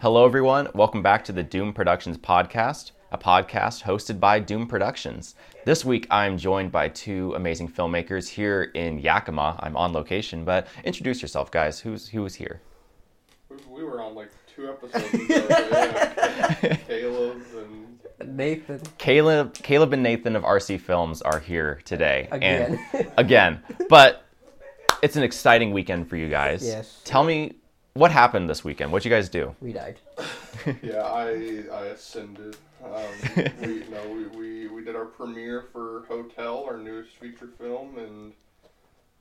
Hello, everyone. Welcome back to the Doomed Productions podcast, a podcast hosted by Doomed Productions. This week, I'm joined by two amazing filmmakers here in Yakima. I'm on location, but introduce yourself, guys. Who's who's here? We, we were on like two episodes ago. yeah. Caleb and Nathan. Caleb, Caleb and Nathan of RC Films are here today, Again. and again. But it's an exciting weekend for you guys. Yes. Tell me what happened this weekend. What'd you guys do? We died. yeah, I I ascended. Um, we you know we, we we did our premiere for Hotel, our newest feature film, and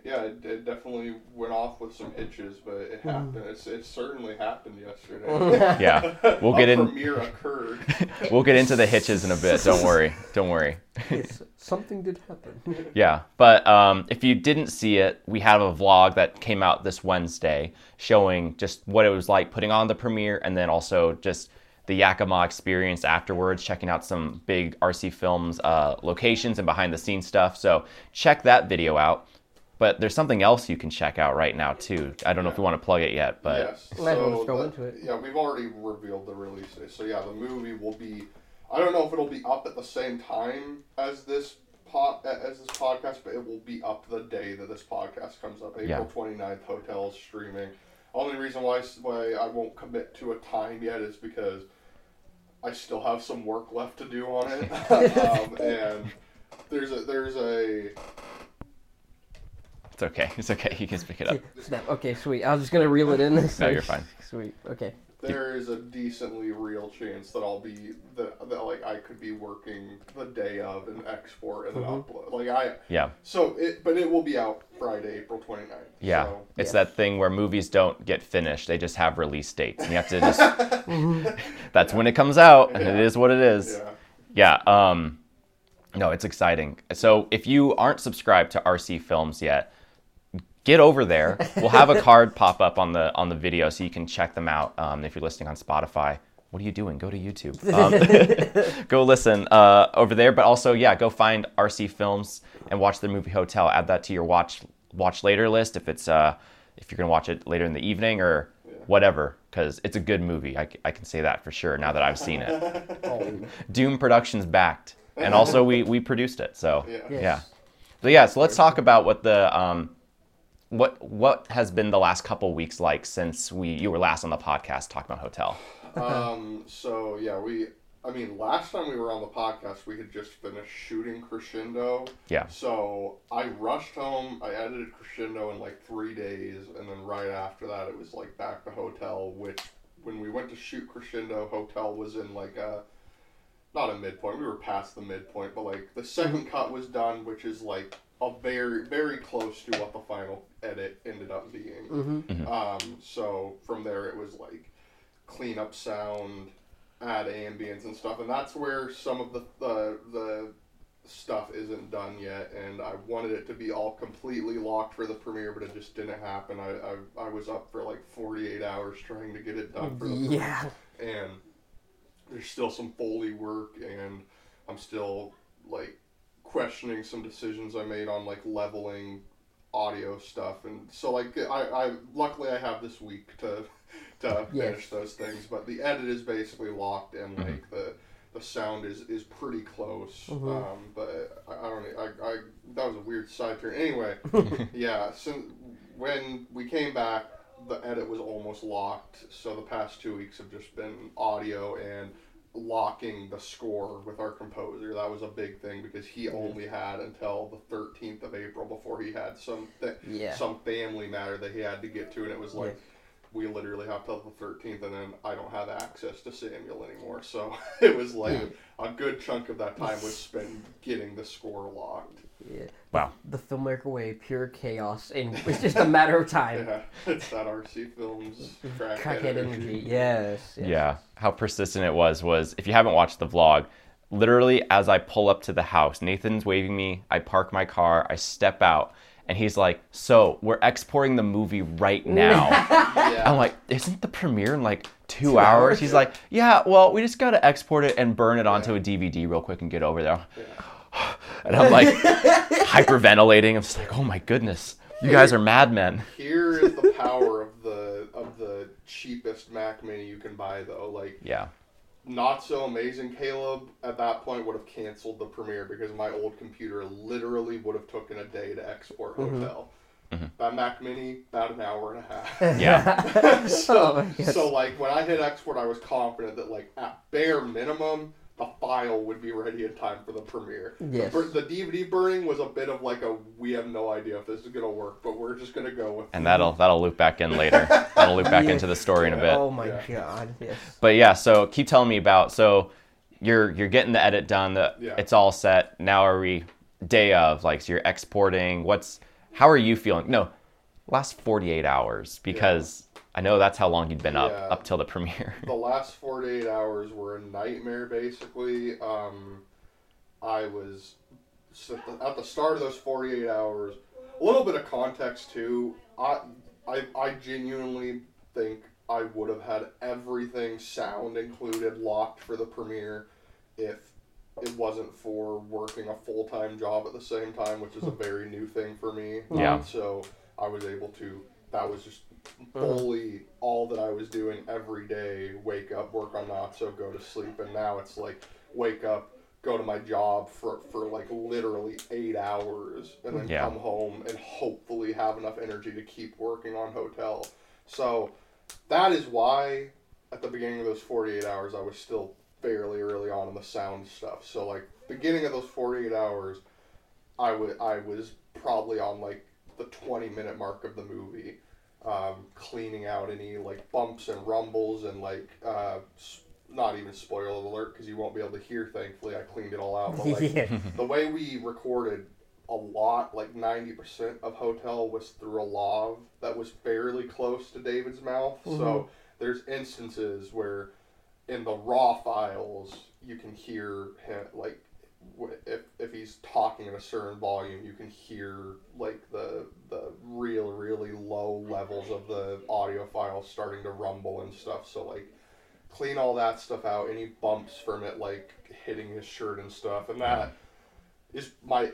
yeah, it, it definitely went off with some hitches, but it happened. It's, it certainly happened yesterday. Yeah, we'll get in. Premiere occurred. We'll get into the hitches in a bit. Don't worry. Don't worry. Yes, something did happen. Yeah, but um, if you didn't see it, we have a vlog that came out this Wednesday showing just what it was like putting on the premiere and then also just the Yakima experience afterwards, checking out some big RC Films uh, locations and behind the scenes stuff. So check that video out. But there's something else you can check out right now too. I don't know if we want to plug it yet, but yes. Might as well so just go the- into it. Yeah, we've already revealed the release date. So yeah, the movie will be. I don't know if it'll be up at the same time as this pod, as this podcast, but it will be up the day that this podcast comes up. Yeah. April 29th, Hotel streaming. Only reason why why I won't commit to a time yet is because I still have some work left to do on it, um, and there's a there's a it's okay. It's okay. You can pick it up. Snap. Okay, sweet. I was just gonna reel it in. No, you're fine. Sweet. Okay. there is a decently real chance that I'll be that, that like I could be working the day of an export and then upload. Like I Yeah. so it but it will be out Friday, April 29th. Yeah, So, it's Yeah. that thing where movies don't get finished; they just have release dates, and you have to just. that's when it comes out, and it Yeah. is what it is. yeah. Yeah. Um, no, it's exciting. So if you aren't subscribed to RC Films yet, get over there. We'll have a card pop up on the on the video so you can check them out. Um, if you're listening on Spotify, what are you doing? Go to YouTube. Um, go listen uh, over there. But also, yeah, go find RC Films and watch the movie Hotel. Add that to your watch watch later list if it's uh, if you're gonna watch it later in the evening or whatever, because it's a good movie. I can say that for sure now that I've seen it. Oh, Doomed Productions backed, and also we we produced it. So Yeah. Yes. yeah, so yeah. So let's talk about what the um, what what has been the last couple weeks like since we you were last on the podcast talking about Hotel. Um so yeah, we I mean last time we were on the podcast we had just finished shooting Crescendo. Yeah. So I rushed home, I edited Crescendo in like three days, and then right after that it was like back to Hotel, which when we went to shoot Crescendo, Hotel was in like a not a midpoint. We were past the midpoint, but like the 2nd cut was done, which is like a very very close to what the final edit ended up being. Mm-hmm. Um, so from there it was like clean up sound, add ambience and stuff, and that's where some of the the, the stuff isn't done yet. And I wanted it to be all completely locked for the premiere, but it just didn't happen. I I, I was up for like forty eight hours trying to get it done for the premiere Yeah. and there's still some foley work and i'm still like questioning some decisions i made on like leveling audio stuff and so like i, I luckily i have this week to to Yes. finish those things but the edit is basically locked and like the the sound is is pretty close um but i, I don't know I, I that was a weird side turn. Anyway yeah since when we came back the edit was almost locked so the past two weeks have just been audio and locking the score with our composer that was a big thing because he mm-hmm. only had until the 13th of april before he had some th- Yeah. some family matter that he had to get to and it was like Yeah. We literally have till the 13th and then i don't have access to samuel anymore so it was like a good chunk of that time was spent getting the score locked Yeah. Wow. The filmmaker way, pure chaos, and it's just a matter of time. yeah it's that rc films crackhead Crackhead energy. energy. Yes. yes. Yeah, how persistent it was was if you haven't watched the vlog, literally as I pull up to the house, Nathan's waving me, I park my car, I step out, and he's like, "So, we're exporting the movie right now." yeah I'm like, "Isn't the premiere in like 2 hours?" He's like, "Yeah, well, we just got to export it and burn it onto a DVD real quick and get over there." And I'm like hyperventilating. I'm just like, "Oh my goodness." You guys are madmen. Here is the power of the of the cheapest Mac Mini you can buy, though. Like, Yeah. Not so amazing. Caleb at that point would have canceled the premiere because my old computer literally would have taken a day to export mm-hmm. Hotel. Mm-hmm. That Mac Mini, about an hour and a half. Yeah. so, Oh my so like when I hit export, I was confident that like at bare minimum, the file would be ready in time for the premiere. Yes. The, the DVD burning was a bit of like a we have no idea if this is gonna work, but we're just gonna go with. And that'll that'll loop back in later. That'll loop back Yeah. into the story in a bit. Oh my Yeah. god. Yes. But yeah, so keep telling me about so you're you're getting the edit done, the Yeah. it's all set. Now are we day of like so you're exporting. What's how are you feeling? No, last 48 hours because I know that's how long you'd been up Yeah. up till the premiere. the last 48 hours were a nightmare basically um, i was at the- start of those 48 hours a little bit of context too i i, I genuinely think i would have had everything sound included locked for the premiere if it wasn't for working a full-time job at the same time which is a very new thing for me Yeah. Um, so i was able to that was just Uh-huh. fully all that I was doing every day. Wake up, work on not so, go to sleep, and now it's like wake up, go to my job for for like literally eight hours, and then Yeah. come home and hopefully have enough energy to keep working on hotel. So that is why at the beginning of those forty eight hours I was still fairly early on in the sound stuff. So like beginning of those forty eight hours, I would I was probably on like the twenty minute mark of the movie um, cleaning out any like bumps and rumbles and like uh, not even spoiler alert because you won't be able to hear. Thankfully, I cleaned it all out. But like yeah. the way we recorded a lot, like ninety percent of Hotel was through a lav that was fairly close to David's mouth. So there's instances where in the raw files you can hear him like if, if he's talking at a certain volume you can hear like the the real really low levels of the audio file starting to rumble and stuff. So like clean all that stuff out any bumps from it like hitting his shirt and stuff. And that is my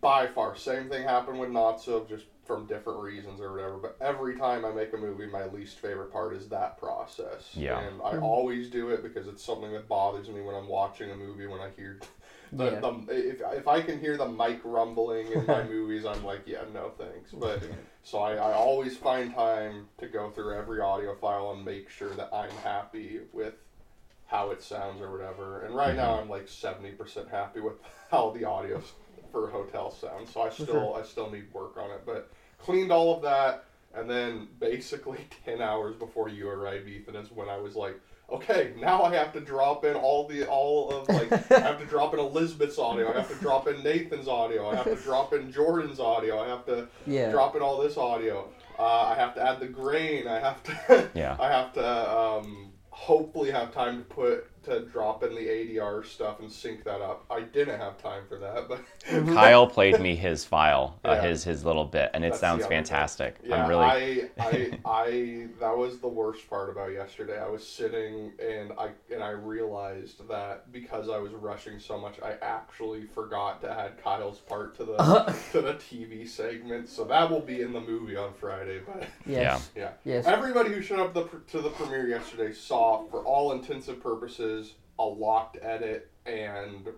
by far same thing happened with not so just from different reasons or whatever. But every time i make a movie my least favorite part is that process. Yeah. and i always do it because it's something that bothers me when i'm watching a movie when i hear the, Yeah. the if, if i can hear the mic rumbling in my movies i'm like yeah no thanks but so I, I always find time to go through every audio file and make sure that i'm happy with how it sounds or whatever. And right now mm-hmm. I'm like seventy percent happy with how the audio for hotel sounds. So I still I still need work on it. But cleaned all of that and then basically ten hours before you arrived, Ethan, is when I was like, Okay, now I have to drop in all the all of like I have to drop in Elizabeth's audio, I have to drop in Nathan's audio, I have to drop in Jordan's audio, I have to Yeah. drop in all this audio. Uh, I have to add the grain. I have to. Yeah. I have to um, hopefully have time to put to drop in the ADR stuff and sync that up. I didn't have time for that, but Kyle played me his file, uh, his his little bit, and it That's sounds fantastic. yeah, I'm really I, I, I, that was the worst part about yesterday. I was sitting and I and I realized that because I was rushing so much, I actually forgot to add Kyle's part to the to the TV segment. So that will be in the movie on Friday, but. Yes. Yeah. Yes. Everybody who showed up the, to the premiere yesterday saw, for all intensive purposes, a locked edit and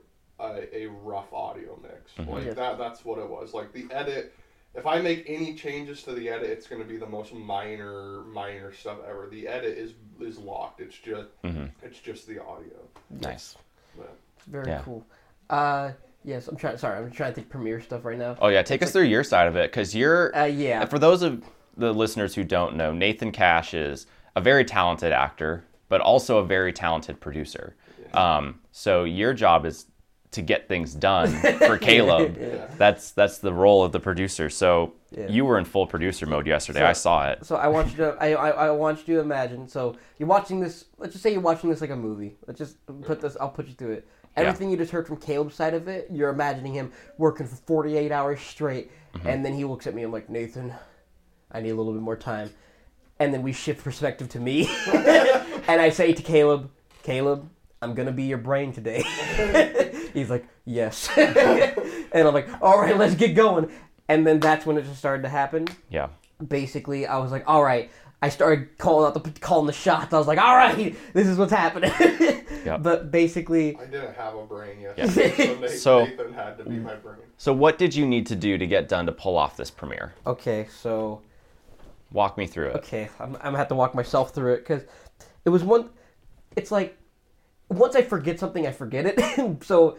a, a rough audio mix. Like Yes. that. That's what it was. Like the edit. If I make any changes to the edit, it's going to be the most minor, minor stuff ever. The edit is is locked. It's just Mhm. it's just the audio. nice. But Very Yeah. cool. Uh, yes. I'm trying. Sorry, I'm trying to think premiere stuff right now. Oh yeah, take us through your side of it, because you're Uh, yeah. For those of the listeners who don't know, Nathan Cash is a very talented actor, but also a very talented producer. Um, so your job is to get things done for Caleb. Yeah. That's that's the role of the producer. So Yeah. you were in full producer mode yesterday. So- I saw it. So I want you to I, I, I want you to imagine. So you're watching this. Let's just say you're watching this like a movie. Let's just put this. I'll put you through it. Everything you just heard from Caleb's side of it, you're imagining him working for 48 hours straight, Mm-hmm. and then he looks at me. I'm like Nathan, I need a little bit more time, and then we shift perspective to me, and I say to Caleb, Caleb, I'm gonna be your brain today. He's like, yes, and I'm like, all right, let's get going. and then that's when it just started to happen. Yeah. Basically, I was like, all right. I started calling out the calling the shots. I was like, all right, this is what's happening. Yep. But basically, I didn't have a brain yet, Yeah. so, Nathan, So- Nathan had to be my brain. So what did you need to do to get done to pull off this premiere? okay, so Walk me through it. Okay, I'm, I'm gonna have to walk myself through it because it was one. It's like once I forget something, I forget it. so,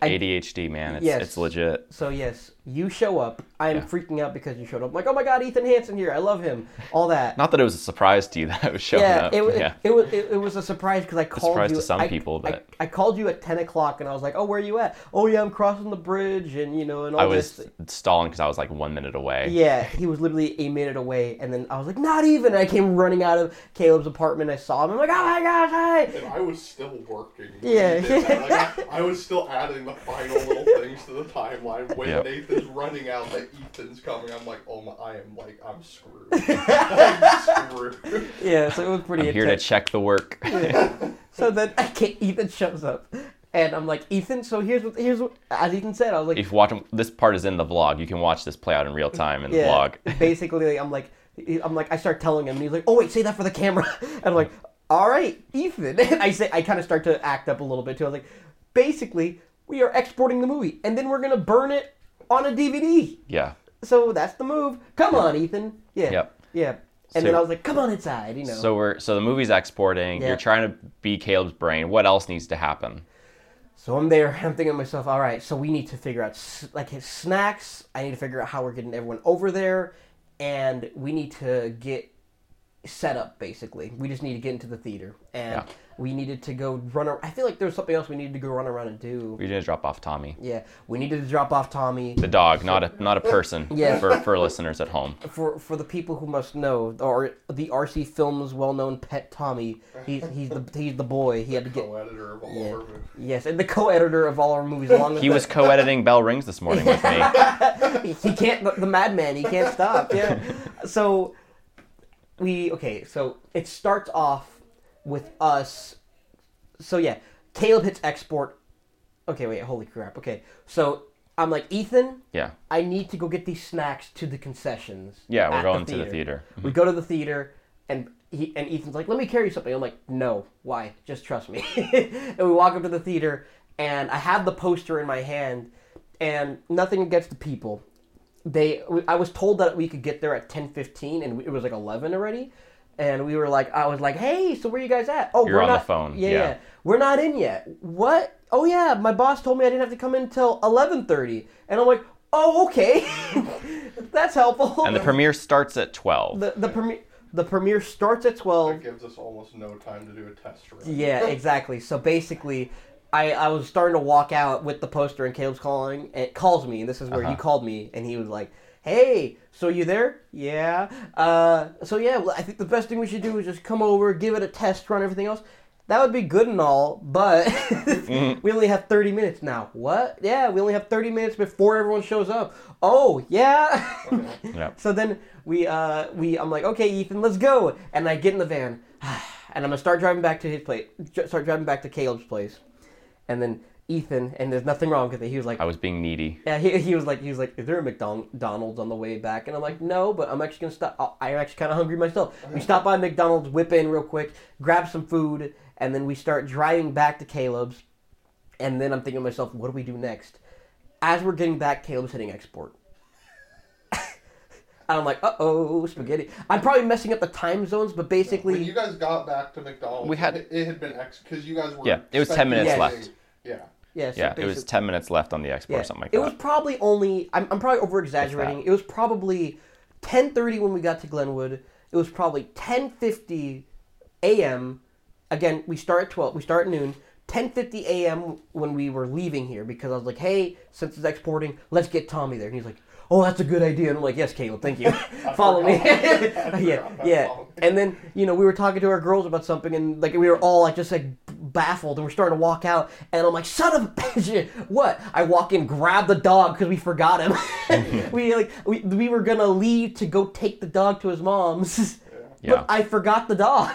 I, ADHD, man. It's Yes. it's legit. so yes, you show up. I'm Yeah. freaking out because you showed up. I'm like, oh my god, Ethan Hansen here. I love him. All that. Not that it was a surprise to you that I was showing yeah, up. it, was yeah. it, was it, it was a surprise because I called surprise you. to some I- people, I- but- I, called you at ten o'clock and I was like, oh, where are you at? Oh yeah, I'm crossing the bridge and you know and all I was this. stalling because I was like one minute away. Yeah, he was literally a minute away, and then I was like, not even. I came running out of Caleb's apartment. I saw him. I'm like, oh my gosh, hi. And I was still working. Yeah. he did. Like, I, I was still adding the final little things to the timeline. When Yep. Nathan's running out, that Ethan's coming. I'm like, oh my, I am like, I'm screwed. I'm screwed. Yeah, so it was pretty I'm here to check the work. So then okay, Ethan shows up, and I'm like, Ethan. So here's what here's what as Ethan said. I was like, if you watch this part is in the vlog, you can watch this play out in real time in the yeah. vlog. Basically, I'm like, I'm like, I start telling him, and he's like, oh wait, say that for the camera. And I'm like, all right, Ethan. And I say, I kind of start to act up a little bit too. I was like, basically, we are exporting the movie, and then we're gonna burn it on a DVD. Yeah. So that's the move. Come on, Ethan. Yeah. Yep. Yeah. And So- then I was like, come on inside. You know. So we're so the movie's exporting. Yeah. You're trying to be Caleb's brain. What else needs to happen? So I'm there. I'm thinking to myself, all right. So we need to figure out like his snacks. I need to figure out how we're getting everyone over there, and we need to get set up. Basically, we just need to get into the theater, and Yeah. We needed to go run. Ar- I feel like there was something else we needed to go run around and do. We didn't drop off Tommy, Yeah, we needed to drop off Tommy. the dog, not a not a person. Yeah. For for listeners at home. For for the people who must know, or the RC Films well-known pet Tommy, he's he's the he's the boy. He had to get Co-editor of all Yeah. our movies. yes, and the co-editor of all our movies. Along with He the- was co-editing Bell Rings this morning with me. he can't the, the madman he can't stop yeah so we okay so it starts off with us so yeah caleb hits export okay wait holy crap okay so i'm like ethan Yeah. i need to go get these snacks to the concessions Yeah, we're going to the theater. we mm-hmm. go to the theater and he and Ethan's like, "Let me carry something." I'm like, "No, why? Just trust me." and we walk up to the theater, and I have the poster in my hand, and nothing against the people. They, I was told that we could get there at 10:15, and it was like 11 already. And we were like, I was like, "Hey, so where you guys at?" Oh, You're we're on the phone, Yeah, yeah. yeah, we're not in yet. What? Oh yeah, my boss told me I didn't have to come in until 11:30, and I'm like, "Oh, okay, that's helpful." And the premiere starts at twelve. the the premiere the premiere starts at 12 That gives us almost no time to do a test run. yeah exactly so basically I, I was starting to walk out with the poster and caleb's calling It calls me and this is where he Uh-huh. called me and he was like hey so you there? Yeah. Uh, so yeah well, i think the best thing we should do is just come over give it a test run everything else. That would be good and all but we only have 30 minutes now. What? Yeah we only have 30 minutes before everyone shows up. Oh yeah. Yep. so then we uh we I'm like, okay, Ethan, let's go. And I get in the van, and I'm gonna start driving back to his place. Start driving back to Caleb's place, and then Ethan, and there's nothing wrong with it. He was like, I was being needy. yeah, he, he was like, he was like, is there a McDonald's on the way back? And I'm like, no, but I'm actually gonna stop. I'm actually kind of hungry myself. We stop by McDonald's, whip in real quick, grab some food, and then we start driving back to Caleb's. And then I'm thinking to myself, what do we do next? As we're getting back, Caleb's hitting export. and I'm like, uh oh, spaghetti. I'm probably messing up the time zones, but basically, when you guys got back to McDonald's, We had- it, it had been X because you guys were. Yeah, it was 10 minutes speculating- left. Yeah. yeah, so Yeah, it was ten minutes left on the export or something like it that. was probably only. I'm, I'm probably over exaggerating. It was probably 10:30 when we got to Glenwood. It was probably 10:50 a.m. Again, we start at 12. We start at noon. 10:50 a.m. when we were leaving here because I was like, "Hey, since it's exporting, let's get Tommy there." And he's like, "Oh, that's a good idea." And I'm like, "Yes, Caleb, thank you. Follow me." yeah, yeah. And then you know we were talking to our girls about something, and like we were all like just like baffled, and we're starting to walk out, and I'm like, "Son of a bitch!" What? I walk in, grab the dog because we forgot him. we like we, we were gonna leave to go take the dog to his mom's. Yeah. But I forgot the dog,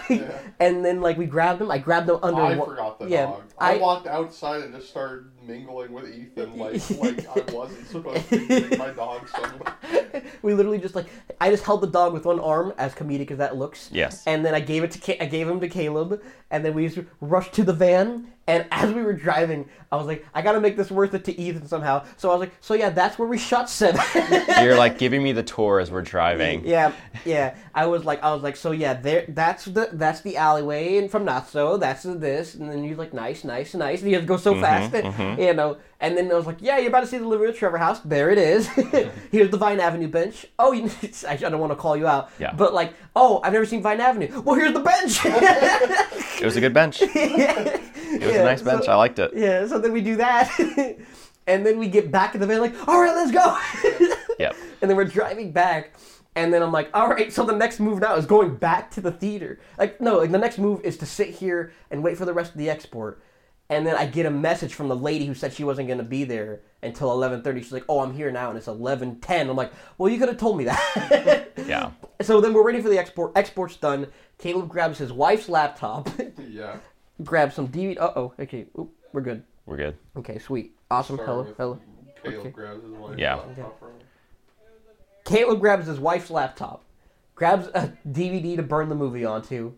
and then like we grabbed him. I grabbed him under. I forgot the yeah, dog. I, I- walked outside and just started mingling with Ethan like like I wasn't supposed to be giving my dog somewhere. we literally just like I just held the dog with one arm, as comedic as that looks. Yes. And then I gave it to Ca- I gave him to Caleb, and then we just rushed to the van. And as we were driving, I was like, I gotta make this worth it to Ethan somehow. So I was like, so yeah, that's where we shot seven. You're like giving me the tour as we're driving. yeah, yeah. I was like, I was like, so yeah, there. That's the that's the alleyway, and from not so, that's this, and then he's like, nice, nice, nice. And he has to go so mm-hmm, fast, mm-hmm. you know. And then I was like, yeah, you're about to see the room Trevor House. There it is. Here's the Vine Avenue bench. Oh, you, I don't want to call you out, Yeah. but like, oh, I've never seen Vine Avenue. Well, here's the bench. It was a good bench. It it was a nice bench. I liked it. Yeah, so then we do that. and then we get back in the van, like, all right, let's go. Yep. And then we're driving back. And then I'm like, all right, so the next move now is going back to the theater. Like, no, like the next move is to sit here and wait for the rest of the export. And then I get a message from the lady who said she wasn't going to be there until 11:30. She's like, "Oh, I'm here now," and it's 11:10. I'm like, "Well, you could have told me that." Yeah. so then we're waiting for the export. Export's done. Caleb grabs his wife's laptop, Yeah. Grabs some DVD. Uh oh. Okay. Oop, we're good. We're good. Okay, sweet. Awesome. Start Hello, hello. Caleb Okay. grabs his wife. Yeah. laptop from. Caleb grabs his wife's laptop, grabs a DVD to burn the movie onto,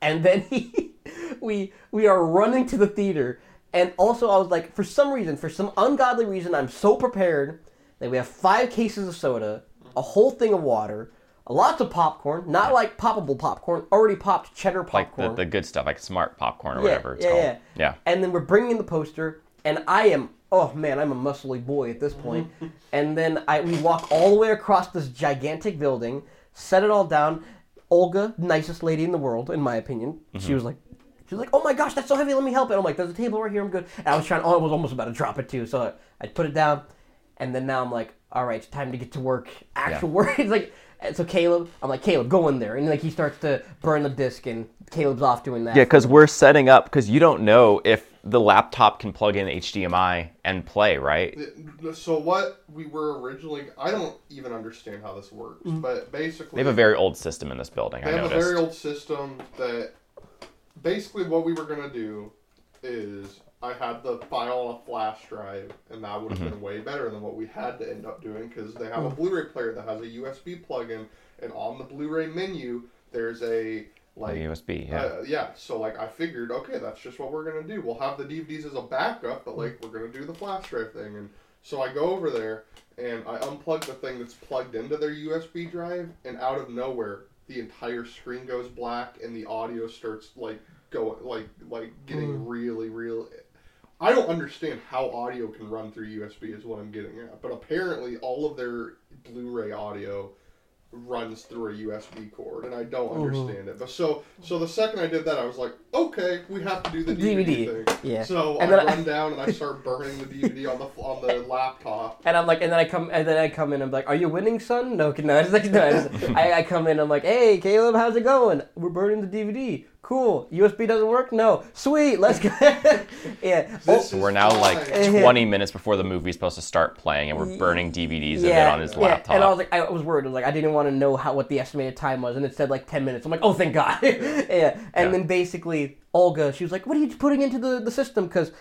and then he, we we are running to the theater. And also, I was like, for some reason, for some ungodly reason, I'm so prepared that we have five cases of soda, a whole thing of water, lots of popcorn, not like poppable popcorn, already popped cheddar popcorn. Like the, the good stuff, like smart popcorn or Yeah, whatever it's yeah, called. yeah. Yeah. And then we're bringing the poster, and I am, oh man, I'm a muscly boy at this point. and then I we walk all the way across this gigantic building, set it all down. Olga, nicest lady in the world, in my opinion, Mm-hmm. she was like, she was like, oh my gosh, that's so heavy. Let me help it. I'm like, there's a table right here. I'm good. And I was trying. Oh, I was almost about to drop it too. So I, I put it down, and then now I'm like, all right, it's time to get to work. Actual work. It's like. And So Caleb, I'm like Caleb, go in there, and like he starts to burn the disc, and Caleb's off doing that. Yeah, because we're setting up because you don't know if the laptop can plug in HDMI and play, right? So what we were originally, I don't even understand how this works, Mm. but basically They have a very old system in this building. I They have a very old system that basically what we were gonna do is I had the file on a flash drive, and that would have Mm-hmm. been way better than what we had to end up doing because they Mm. have a Blu-ray player that has a USB plug-in, and on the Blu-ray menu there's a like USB, yeah. uh, yeah, so like I figured, okay, that's just what we're gonna do. We'll have the DVDs as a backup, but like we're gonna do the flash drive thing. And so I go over there and I unplug the thing that's plugged into their USB drive, and out of nowhere, the entire screen goes black and the audio starts like going like like getting really real. I don't understand how audio can run through USB is what I'm getting at, but apparently all of their Blu-ray audio runs through a USB cord, and I don't Mm-hmm. understand it. But so so the second I did that, I was like, okay, we have to do the DVD, DVD, thing. yeah. So And I then I- run down and I start burning the DVD on the on the laptop. And I'm like, and then I come, and then I come in. And I'm like, "Are you winning, son?" No, no. It's like, no. it's- I, I come in. And I'm like, "Hey, Caleb, how's it going? We're burning the DVD. Cool. USB doesn't work. No. Sweet. Let's go." yeah. Oh, This So we're now like 20 minutes before the movie's supposed to start playing, and we're burning DVDs of it on his yeah. laptop. And I was like, I was worried. I was like, I didn't want to know how what the estimated time was, and it said like ten minutes. I'm like, oh, thank God. yeah. And Yeah. then basically, Olga, she was like, "What are you putting into the the system?" Because,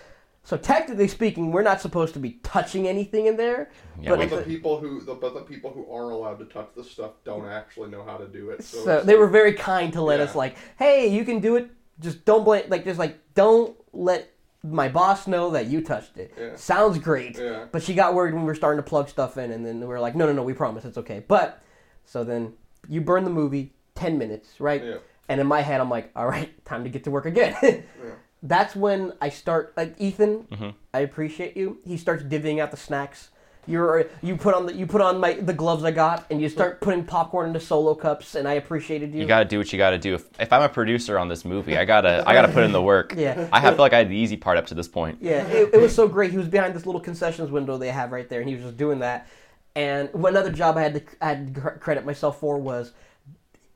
so technically speaking, we're not supposed to be touching anything in there. Yeah, but But like, the people who the, but the people who are allowed to touch the stuff don't actually know how to do it. So, So it's they were very kind to let Yeah. us like, hey, you can do it. Just don't blame. Like, just like don't let my boss know that you touched it. Yeah. Sounds great. Yeah. But she got worried when we were starting to plug stuff in, and then we were like, no, no, no, we promise it's okay. But so then you burn the movie ten minutes, right? Yeah. And in my head, I'm like, all right, time to get to work again. That's when I start. Like Ethan, Mm-hmm. I appreciate you. He starts divvying out the snacks. You're you put on the you put on my the gloves I got, and you start putting popcorn into solo cups, and I appreciated you. you gotta do what you gotta do. If, if I'm a producer on this movie, I gotta I gotta put in the work. Yeah. I have feel like I had the easy part up to this point. Yeah, it, it was so great. He was behind this little concessions window they have right there, and he was just doing that. And one other job I had to I had to credit myself for was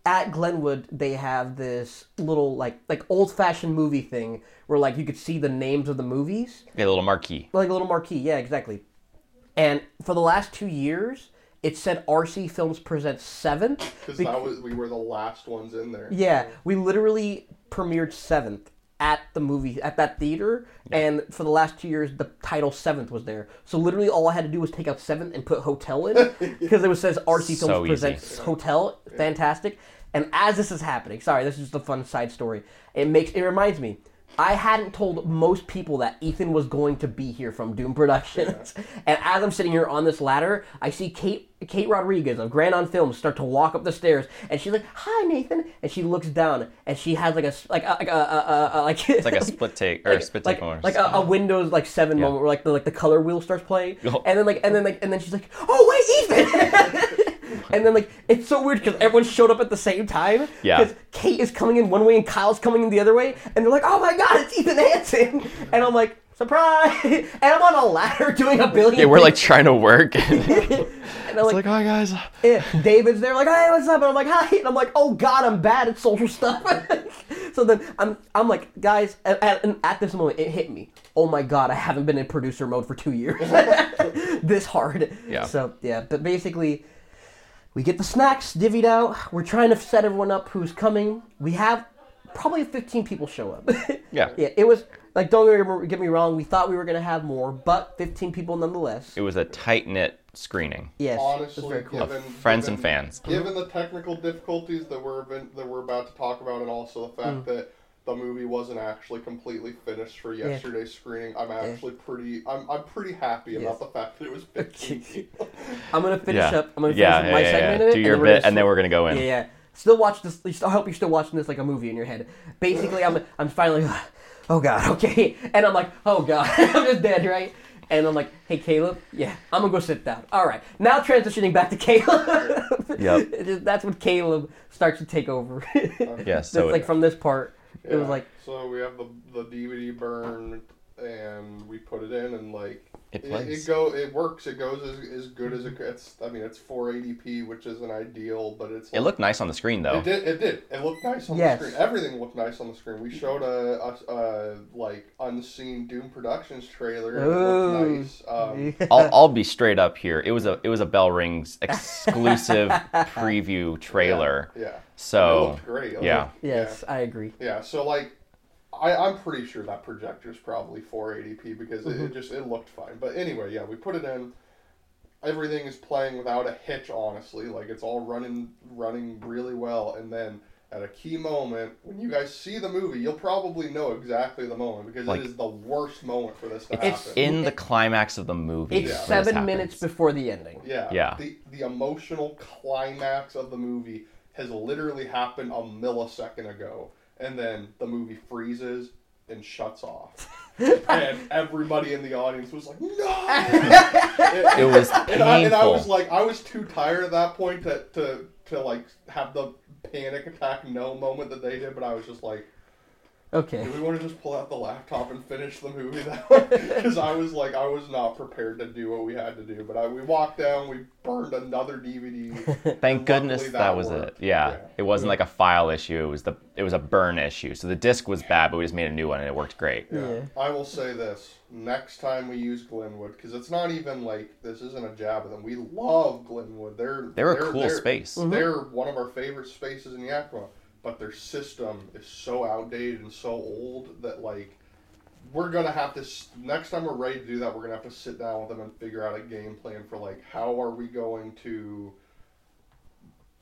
at Glenwood they have this little like like old fashioned movie thing where like you could see the names of the movies Yeah, a little marquee. like a little marquee. Yeah, exactly. And for the last two years, it said RC Films presents seventh. Because that was we were the last ones in there. Yeah, we literally premiered seventh at the movie at that theater, and for the last two years, the title seventh was there. So literally, all I had to do was take out seventh and put hotel in because it was says RC Films So easy. presents hotel. Fantastic. And as this is happening, sorry, this is just a fun side story. It makes it reminds me. I hadn't told most people that Ethan was going to be here from Doomed Productions. And as I'm sitting here on this ladder, I see Kate Kate Rodriguez of Grand On Films start to walk up the stairs, and she's like, "Hi, Nathan," and she looks down, and she has like a like a, like a, a, a, a like It's like a split take or like, split like, take almost. like a, Windows like seven moment where like the like the color wheel starts playing, Oh. and then like and then like and then she's like, "Oh wait, Ethan!" and then like it's so weird because everyone showed up at the same time. Yeah. Because Kate is coming in one way and Kyle's coming in the other way, and they're like, "Oh my god, it's Ethan Hansen!" And I'm like, "Surprise!" And I'm on a ladder doing a billion. yeah, we're like trying to work. and I'm like, like, hi guys. yeah, David's there, like, hey, what's up? And I'm like, hi. And I'm like, oh god, I'm bad at social stuff. so then I'm, I'm like, guys, at, and at this moment, it hit me. Oh my god, I haven't been in producer mode for two years. this hard. Yeah. So yeah, but basically, we get the snacks divvied out. We're trying to set everyone up who's coming. We have probably 15 people show up. Yeah. yeah, it was like, don't get me- wrong. We thought we were gonna have more, but 15 people nonetheless. It was a tight knit screening. Yes, it was Honestly, very cool. given friends and fans. Mm-hmm. given the technical difficulties that we're event- that we're about to talk about, and also the fact mm. that the movie wasn't actually completely finished for yesterday's screening, I'm actually pretty I'm, I'm pretty happy Yes. about the fact that it was 15 people. I'm gonna finish Yeah. up. I'm gonna finish Yeah, up yeah, my yeah, segment yeah. of it. Do your then we're bit, gonna and then we're gonna go in. Yeah, yeah. Still watch this. I hope you're still watching this like a movie in your head. Basically, I'm I'm finally, oh god, okay, and I'm like, oh god, I'm just dead, right? And I'm like, hey Caleb, yeah, I'm gonna go sit down. All right, now transitioning back to Caleb. Yep. That's when Caleb starts to take over. Yeah, so so like from this part, it was like, so we have the the DVD burned and we put it in and like It it, plays. it go it works it goes as, as good as it it's I mean it's 480p which isn't ideal but it's It looked nice on the screen though. It did. It did. It looked nice on Yes. the screen. Everything looked nice on the screen. We showed a, a, a like unseen Doomed Productions trailer. And it Ooh. looked nice. Um, I'll, I'll be straight up here. It was a it was a Bell Rings exclusive preview trailer. yeah. it So looked great. It yeah. looked- yes, I agree. Yeah. So like, I I'm pretty sure that projector's probably 480p because it, Mm-hmm. it just it looked fine. But anyway, yeah, we put it in. Everything is playing without a hitch. Honestly, like it's all running running really well. And then at a key moment when you guys see the movie, you'll probably know exactly the moment because Like- it is the worst moment for this to It's happen. in the climax of the movie. It's where this seven minutes before the ending. yeah, Yeah. The the emotional climax of the movie has literally happened a millisecond ago, and then the movie freezes and shuts off, and everybody in the audience was like, "No!" It was and, I, and I was like, I was too tired at that point to to to like have the panic attack no moment that they did, but I was just like. Okay. Do we want to just pull out the laptop and finish the movie that way? Because I was like, I was not prepared to do what we had to do. But I, we walked down, we burned another DVD. Thank goodness that, that was it. Yeah. Yeah. It wasn't like a file issue. It was the it was a burn issue. So the disc was bad, but we just made a new one and it worked great. Yeah. I will say this: next time we use Glenwood, because it's not even like this isn't a jab at them. We love Glenwood. They're They're a cool space. Mm-hmm. They're one of our favorite spaces in Yakima, but their system is so outdated and so old that like we're gonna have to next time we're ready to do that, we're gonna have to sit down with them and figure out a game plan for like how are we going to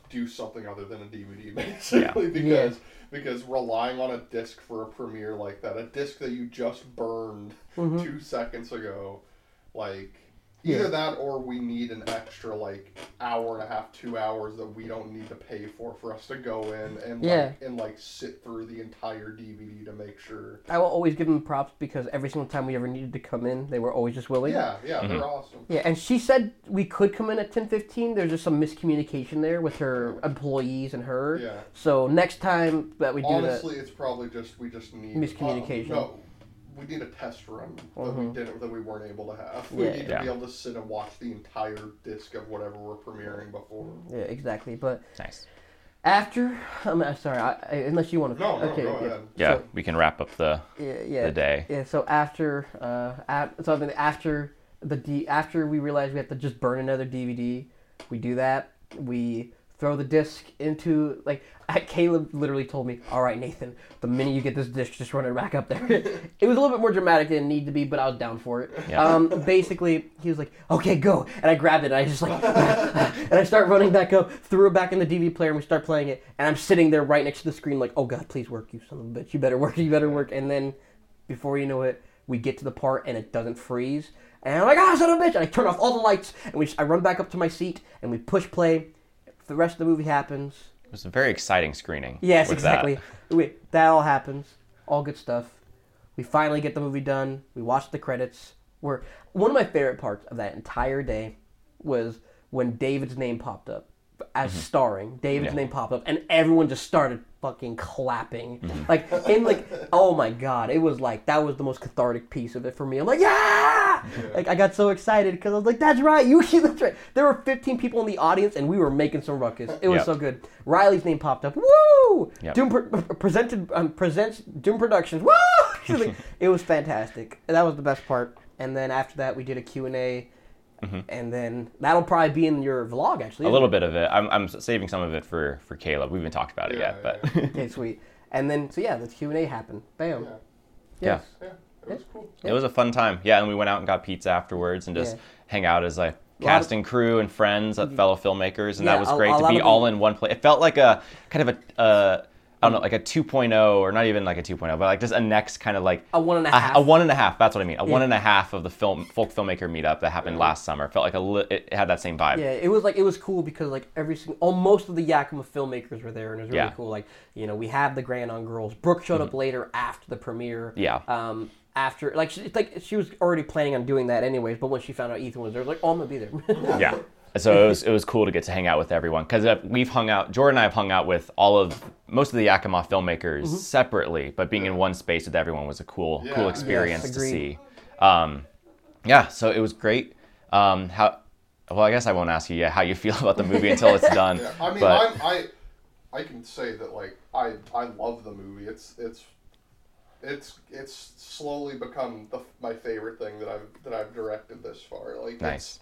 do something other than a DVD basically because because relying on a disc for a premiere like that, a disc that you just burned mm-hmm. two seconds ago, like either that or we need an extra like hour and a half, two hours that we don't need to pay for for us to go in and Yeah. like and like sit through the entire DVD to make sure. I will always give them props because every single time we ever needed to come in, they were always just willing. Yeah, yeah, Mm-hmm. they're awesome. Yeah, and she said we could come in at ten fifteen. There's just some miscommunication there with her employees and her. Yeah. So next time that we do Honestly, it's probably just we just need Miscommunication. uh, no, we need a test run that we didn't that we weren't able to have. We Yeah. need to Yeah. be able to sit and watch the entire disc of whatever we're premiering before. yeah, exactly. But Nice. after, I'm uh, sorry, I, I, unless you want to. No, no, okay, go yeah. ahead. Yeah, So- we can wrap up the Yeah, yeah. the day. Yeah, so after uh at, so I mean, after the D after we realize we have to just burn another DVD, We do that. We throw the disc into like Caleb literally told me, "All right, Nathan, the minute you get this disc, just run it back up there." it was a little bit more dramatic than it needed to be, but I was down for it. Yeah. Um, basically, he was like, "Okay, go," and I grabbed it. and I just like, and I start running back up, threw it back in the DVD player, and we start playing it. And I'm sitting there right next to the screen, like, "Oh God, please work, you son of a bitch! You better work! You better work!" And then, before you know it, we get to the part and it doesn't freeze. And I'm like, ah, son of a bitch! And I turn off all the lights, and we I run back up to my seat, and we push play. The rest of the movie happens. It was a very exciting screening. Yes, with that. exactly. We, that all happens. All good stuff. We finally get the movie done. We watch the credits. Where one of my favorite parts of that entire day was when David's name popped up as starring. David's Mm-hmm. Yeah. name popped up, and everyone just started fucking clapping. Mm-hmm. Like in like, oh my god, it was like that was the most cathartic piece of it for me. I'm like, yeah! Like I got so excited because I was like, that's right, you that's right. There were 15 people in the audience, and we were making some ruckus. It was Yep. so good. Riley's name popped up. Woo! Yep. Doom pre- presented um, presents Doomed Productions. Woo! Like, it was fantastic. That was the best part. And then after that, we did a Q and A, and then that'll probably be in your vlog actually. Mm-hmm. A little bit of it. I'm, I'm saving some of it for, for Caleb. We haven't talked about it Yeah, yet, but yeah. Okay, sweet. And then so yeah, the Q and A happened. Bam. Yeah. Yes. Yeah, it was cool. it was a fun time. Yeah, and we went out and got pizza afterwards and just Yeah. hang out as like cast and crew and friends, uh, fellow filmmakers, and Yeah, that was great a to be all in one place. It felt like a kind of a uh, I don't know, like a 2.0 or not even like a 2.0, but like just a next kind of like A one and a a, one and a half. That's what I mean. A one and a half of the film folk filmmaker meetup that happened last summer. It felt like a li- it had that same vibe. Yeah, it was like it was cool because like every single, all most of the Yakima filmmakers were there, and it was really Yeah. Mm-hmm. cool. Like you know, we have the Grand on Girls. Brooke showed up later after the premiere. Yeah. Um, after like she, like she was already planning on doing that anyways, but when she found out Ethan was there, like, oh, I'm gonna be there. yeah. So it was it was cool to get to hang out with everyone because we've hung out. Jordan and I have hung out with all of most of the Yakima filmmakers Mm-hmm. separately, but being in one space with everyone was a cool Yeah. cool Yes, experience to see. Um, yeah, so it was great. Um, how? Well, I guess I won't ask you yet how you feel about the movie until it's done. Yeah, I mean, but I'm, I I can say that like I I love the movie. It's it's it's it's slowly become the, my favorite thing that I've that I've directed this far. Like nice.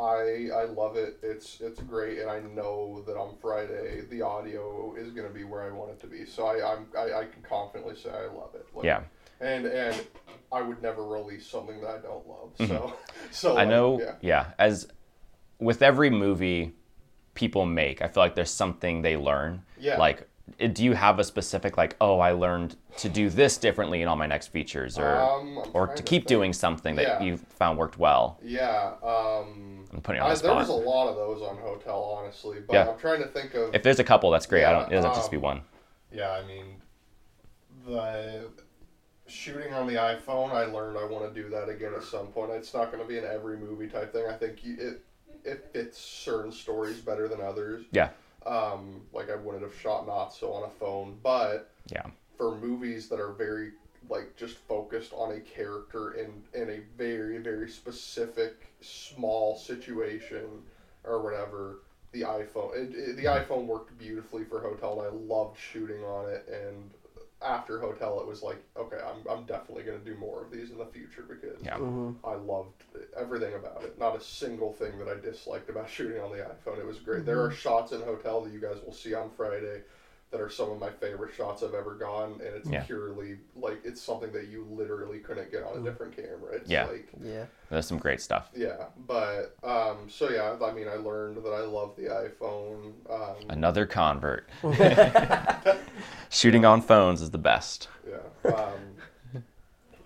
I I love it. It's it's great, and I know that on Friday the audio is going to be where I want it to be. So I I'm, I, I can confidently say I love it. Like, Yeah. And and I would never release something that I don't love. So so Mm-hmm. I like, know. Yeah. Yeah. As with every movie people make, I feel like there's something they learn. Yeah. Like, do you have a specific like, oh, I learned to do this differently in all my next features, or Um, or to to keep think. doing something that Yeah. you found worked well? Yeah. Um, I'm putting on I, the there spot. was a lot of those on Hotel, honestly, but Yeah. I'm trying to think of. If there's a couple, that's great. I don't. It doesn't to just be um, one. yeah, I mean, the shooting on the iPhone, I learned I want to do that again at some point. It's not going to be an every movie type thing. I think you, it it fits certain stories better than others. Yeah. Um, like I wouldn't have shot not so on a phone, but Yeah. for movies that are very like just focused on a character in in a very very specific small situation or whatever the iphone it, it, the iphone worked beautifully for hotel and i loved shooting on it and after hotel it was like okay i'm, I'm definitely going to do more of these in the future because Yeah. Mhm. i loved everything about it. Not a single thing that i disliked about shooting on the iphone. It was great. There are shots in hotel that you guys will see on friday that are some of my favorite shots I've ever gone, and it's Yeah. purely like it's something that you literally couldn't get on a different camera. It's Yeah. like Yeah. There's some great stuff. yeah, but um, so yeah, I mean, I learned that I love the iPhone. Um, Another convert. Shooting on phones is the best. yeah, um,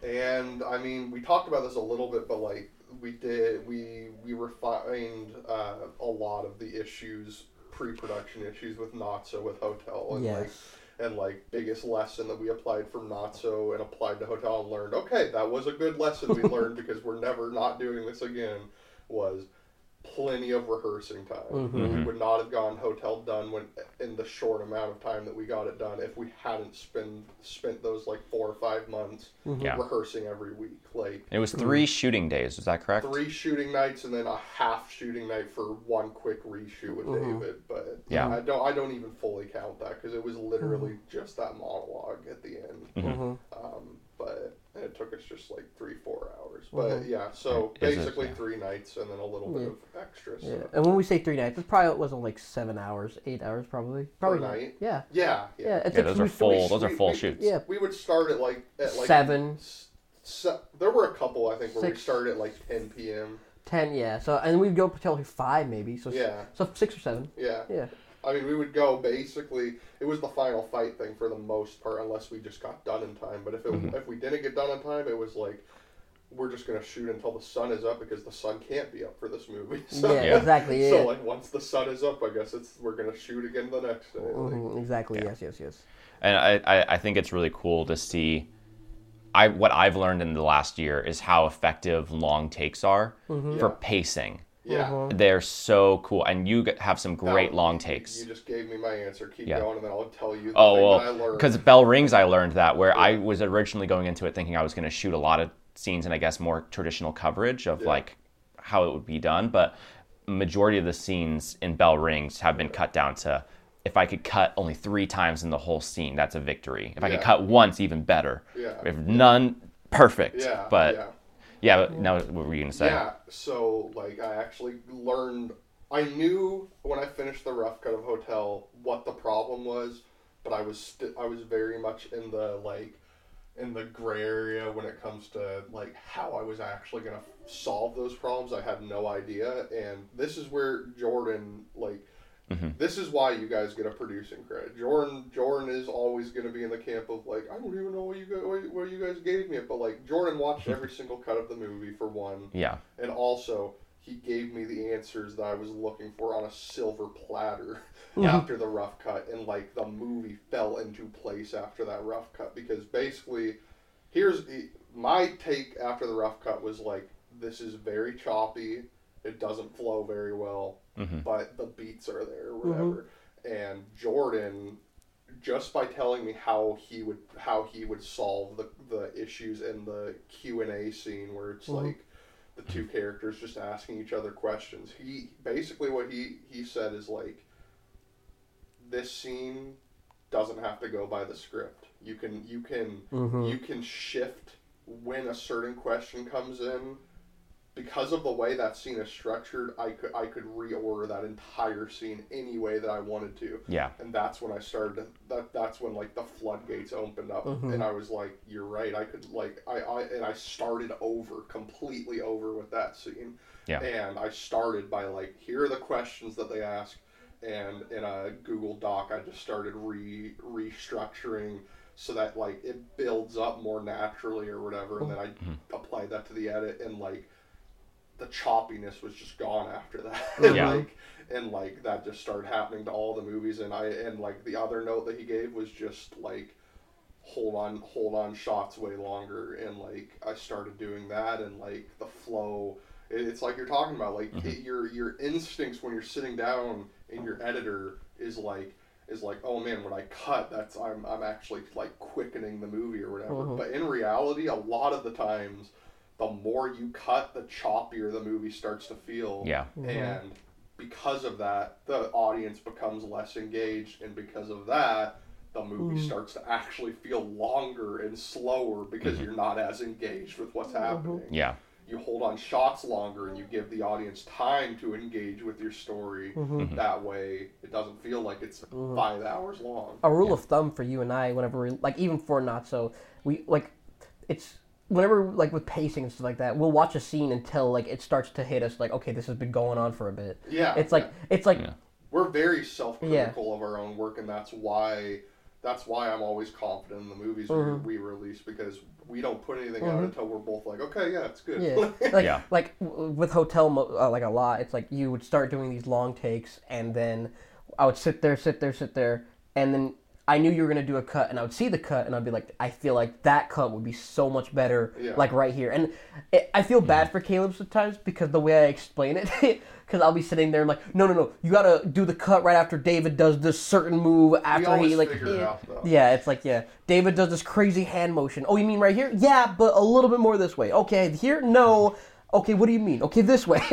and I mean, we talked about this a little bit, but like we did, we we refined uh, a lot of the issues, pre-production issues with Notso with Hotel, and like and like biggest lesson that we applied from Notso and applied to hotel and learned okay that was a good lesson we learned because we're never not doing this again was plenty of rehearsing time Mhm. we mm-hmm. would not have gone hotel done when in the short amount of time that we got it done if we hadn't spent spent those like four or five months mm-hmm. Yeah. rehearsing every week like It was mm-hmm. three shooting days. Is that correct? three shooting nights and then a half shooting night for one quick reshoot with David. But Yeah. I don't I don't even fully count that because it was literally just that monologue at the end. Um, but it, it took us just like three, four hours. But Mhm. yeah, so Is it- basically yeah. three nights and then a little bit of extra. So. Yeah. And when we say three nights, it probably wasn't like seven hours, eight hours, probably. Probably not. night? Yeah. Yeah, Yeah. yeah. It's Yeah, like those are full. we- Those are full we- shoots. Yeah. We would start at like at like Seven. s- there were a couple I think where Six. we started at like 10 p.m. Ten, yeah. So and we'd go until like five maybe. So Yeah. so six or seven. Yeah. Yeah. I mean, we would go basically. It was the final fight thing for the most part, unless we just got done in time. But if it, Mhm. if we didn't get done in time, it was like we're just gonna shoot until the sun is up because the sun can't be up for this movie. So, Yeah, Yeah. exactly. Yeah. so like once the sun is up, I guess it's we're gonna shoot again the next day. Like, Mhm, exactly. Yeah. Yes. Yes. Yes. and I, I, I think it's really cool to see I what I've learned in the last year is how effective long takes are Mm-hmm. for Yeah. pacing. Yeah. Mhm. They're so cool, and you have some great Now, long takes. You just gave me my answer. Keep Yeah. going, and then I'll tell you. The Oh thing well, that I learned. because Bell Rings, I learned that where I was originally going into it thinking I was going to shoot a lot of scenes and I guess more traditional coverage of Yeah. like how it would be done, but majority of the scenes in Bell Rings have been cut down to if I could cut only three times in the whole scene, that's a victory. If I could cut once, even better. Yeah. If none, perfect. yeah, but yeah. yeah, but now what were you gonna say? Yeah, so like I actually learned. I knew when I finished the rough cut of Hotel what the problem was, but I was st- I was very much in the like in the gray area when it comes to like how I was actually gonna solve those problems. I had no idea, and this is where Jordan like. Mhm. This is why you guys get a producing credit. Jordan Jordan is always going to be in the camp of like I don't even know what you guys what you guys gave me, it, but like Jordan watched every single cut of the movie for one, Yeah. and also he gave me the answers that I was looking for on a silver platter Yeah. after the rough cut, and like the movie fell into place after that rough cut because basically, here's the, my take after the rough cut was like this is very choppy, it doesn't flow very well, hmm but the beats are there or whatever. And Jordan, just by telling me how he would how he would solve the, the issues in the Q and A scene where it's Mhm. like the two characters just asking each other questions. He basically what he he said is like this scene doesn't have to go by the script. You can you can Mhm. you can shift when a certain question comes in because of the way that scene is structured i could i could reorder that entire scene any way that i wanted to. Yeah. and that's when i started that that's when like the floodgates opened up. Mhm. and i was like you're right. I could like I, I and i started over completely over with that scene. Yeah. and i started by like here are the questions that they ask. And in a google doc i just started re restructuring so that like it builds up more naturally or whatever. And then i applied that to the edit and like the choppiness was just gone after that and Yeah. like and like that just started happening to all the movies and i and like the other note that he gave was just like hold on hold on shots way longer and like i started doing that and like the flow it's like you're talking about like Mhm. it, your your instincts when you're sitting down and your editor is like is like oh man when i cut that's i'm i'm actually like quickening the movie or whatever Mhm. but in reality a lot of the times the more you cut the choppier the movie starts to feel Yeah. Mhm. and because of that the audience becomes less engaged and because of that the movie Mhm. starts to actually feel longer and slower because Mhm. you're not as engaged with what's happening Yeah. you hold on shots longer and you give the audience time to engage with your story Mhm. that way it doesn't feel like it's Mhm. five hours long a rule of thumb for you and I, whenever we like, even for not so, we like, it's whenever like with pacing and stuff like that, we'll watch a scene until like it starts to hit us, like, okay, this has been going on for a bit. yeah It's like it's like Yeah. we're very self-critical of our own work and that's why that's why i'm always confident in the movies Mhm. we, we release because we don't put anything out Mhm. until we're both like okay yeah it's good Yeah, like Yeah. like w- with hotel mo- uh, like a lot. It's like you would start doing these long takes, and then I would sit there, sit there, sit there, and then I knew you were gonna do a cut, and I would see the cut, and I'd be like, I feel like that cut would be so much better, Yeah. like right here. And it, I feel bad mm-hmm. for Caleb sometimes because the way I explain it, because I'll be sitting there and like, no, no, no, you gotta do the cut right after David does this certain move after he like. it yeah. out Yeah, it's like yeah. David does this crazy hand motion. Oh, you mean right here? Yeah, but a little bit more this way. Okay, here no. Okay, what do you mean? Okay, this way. I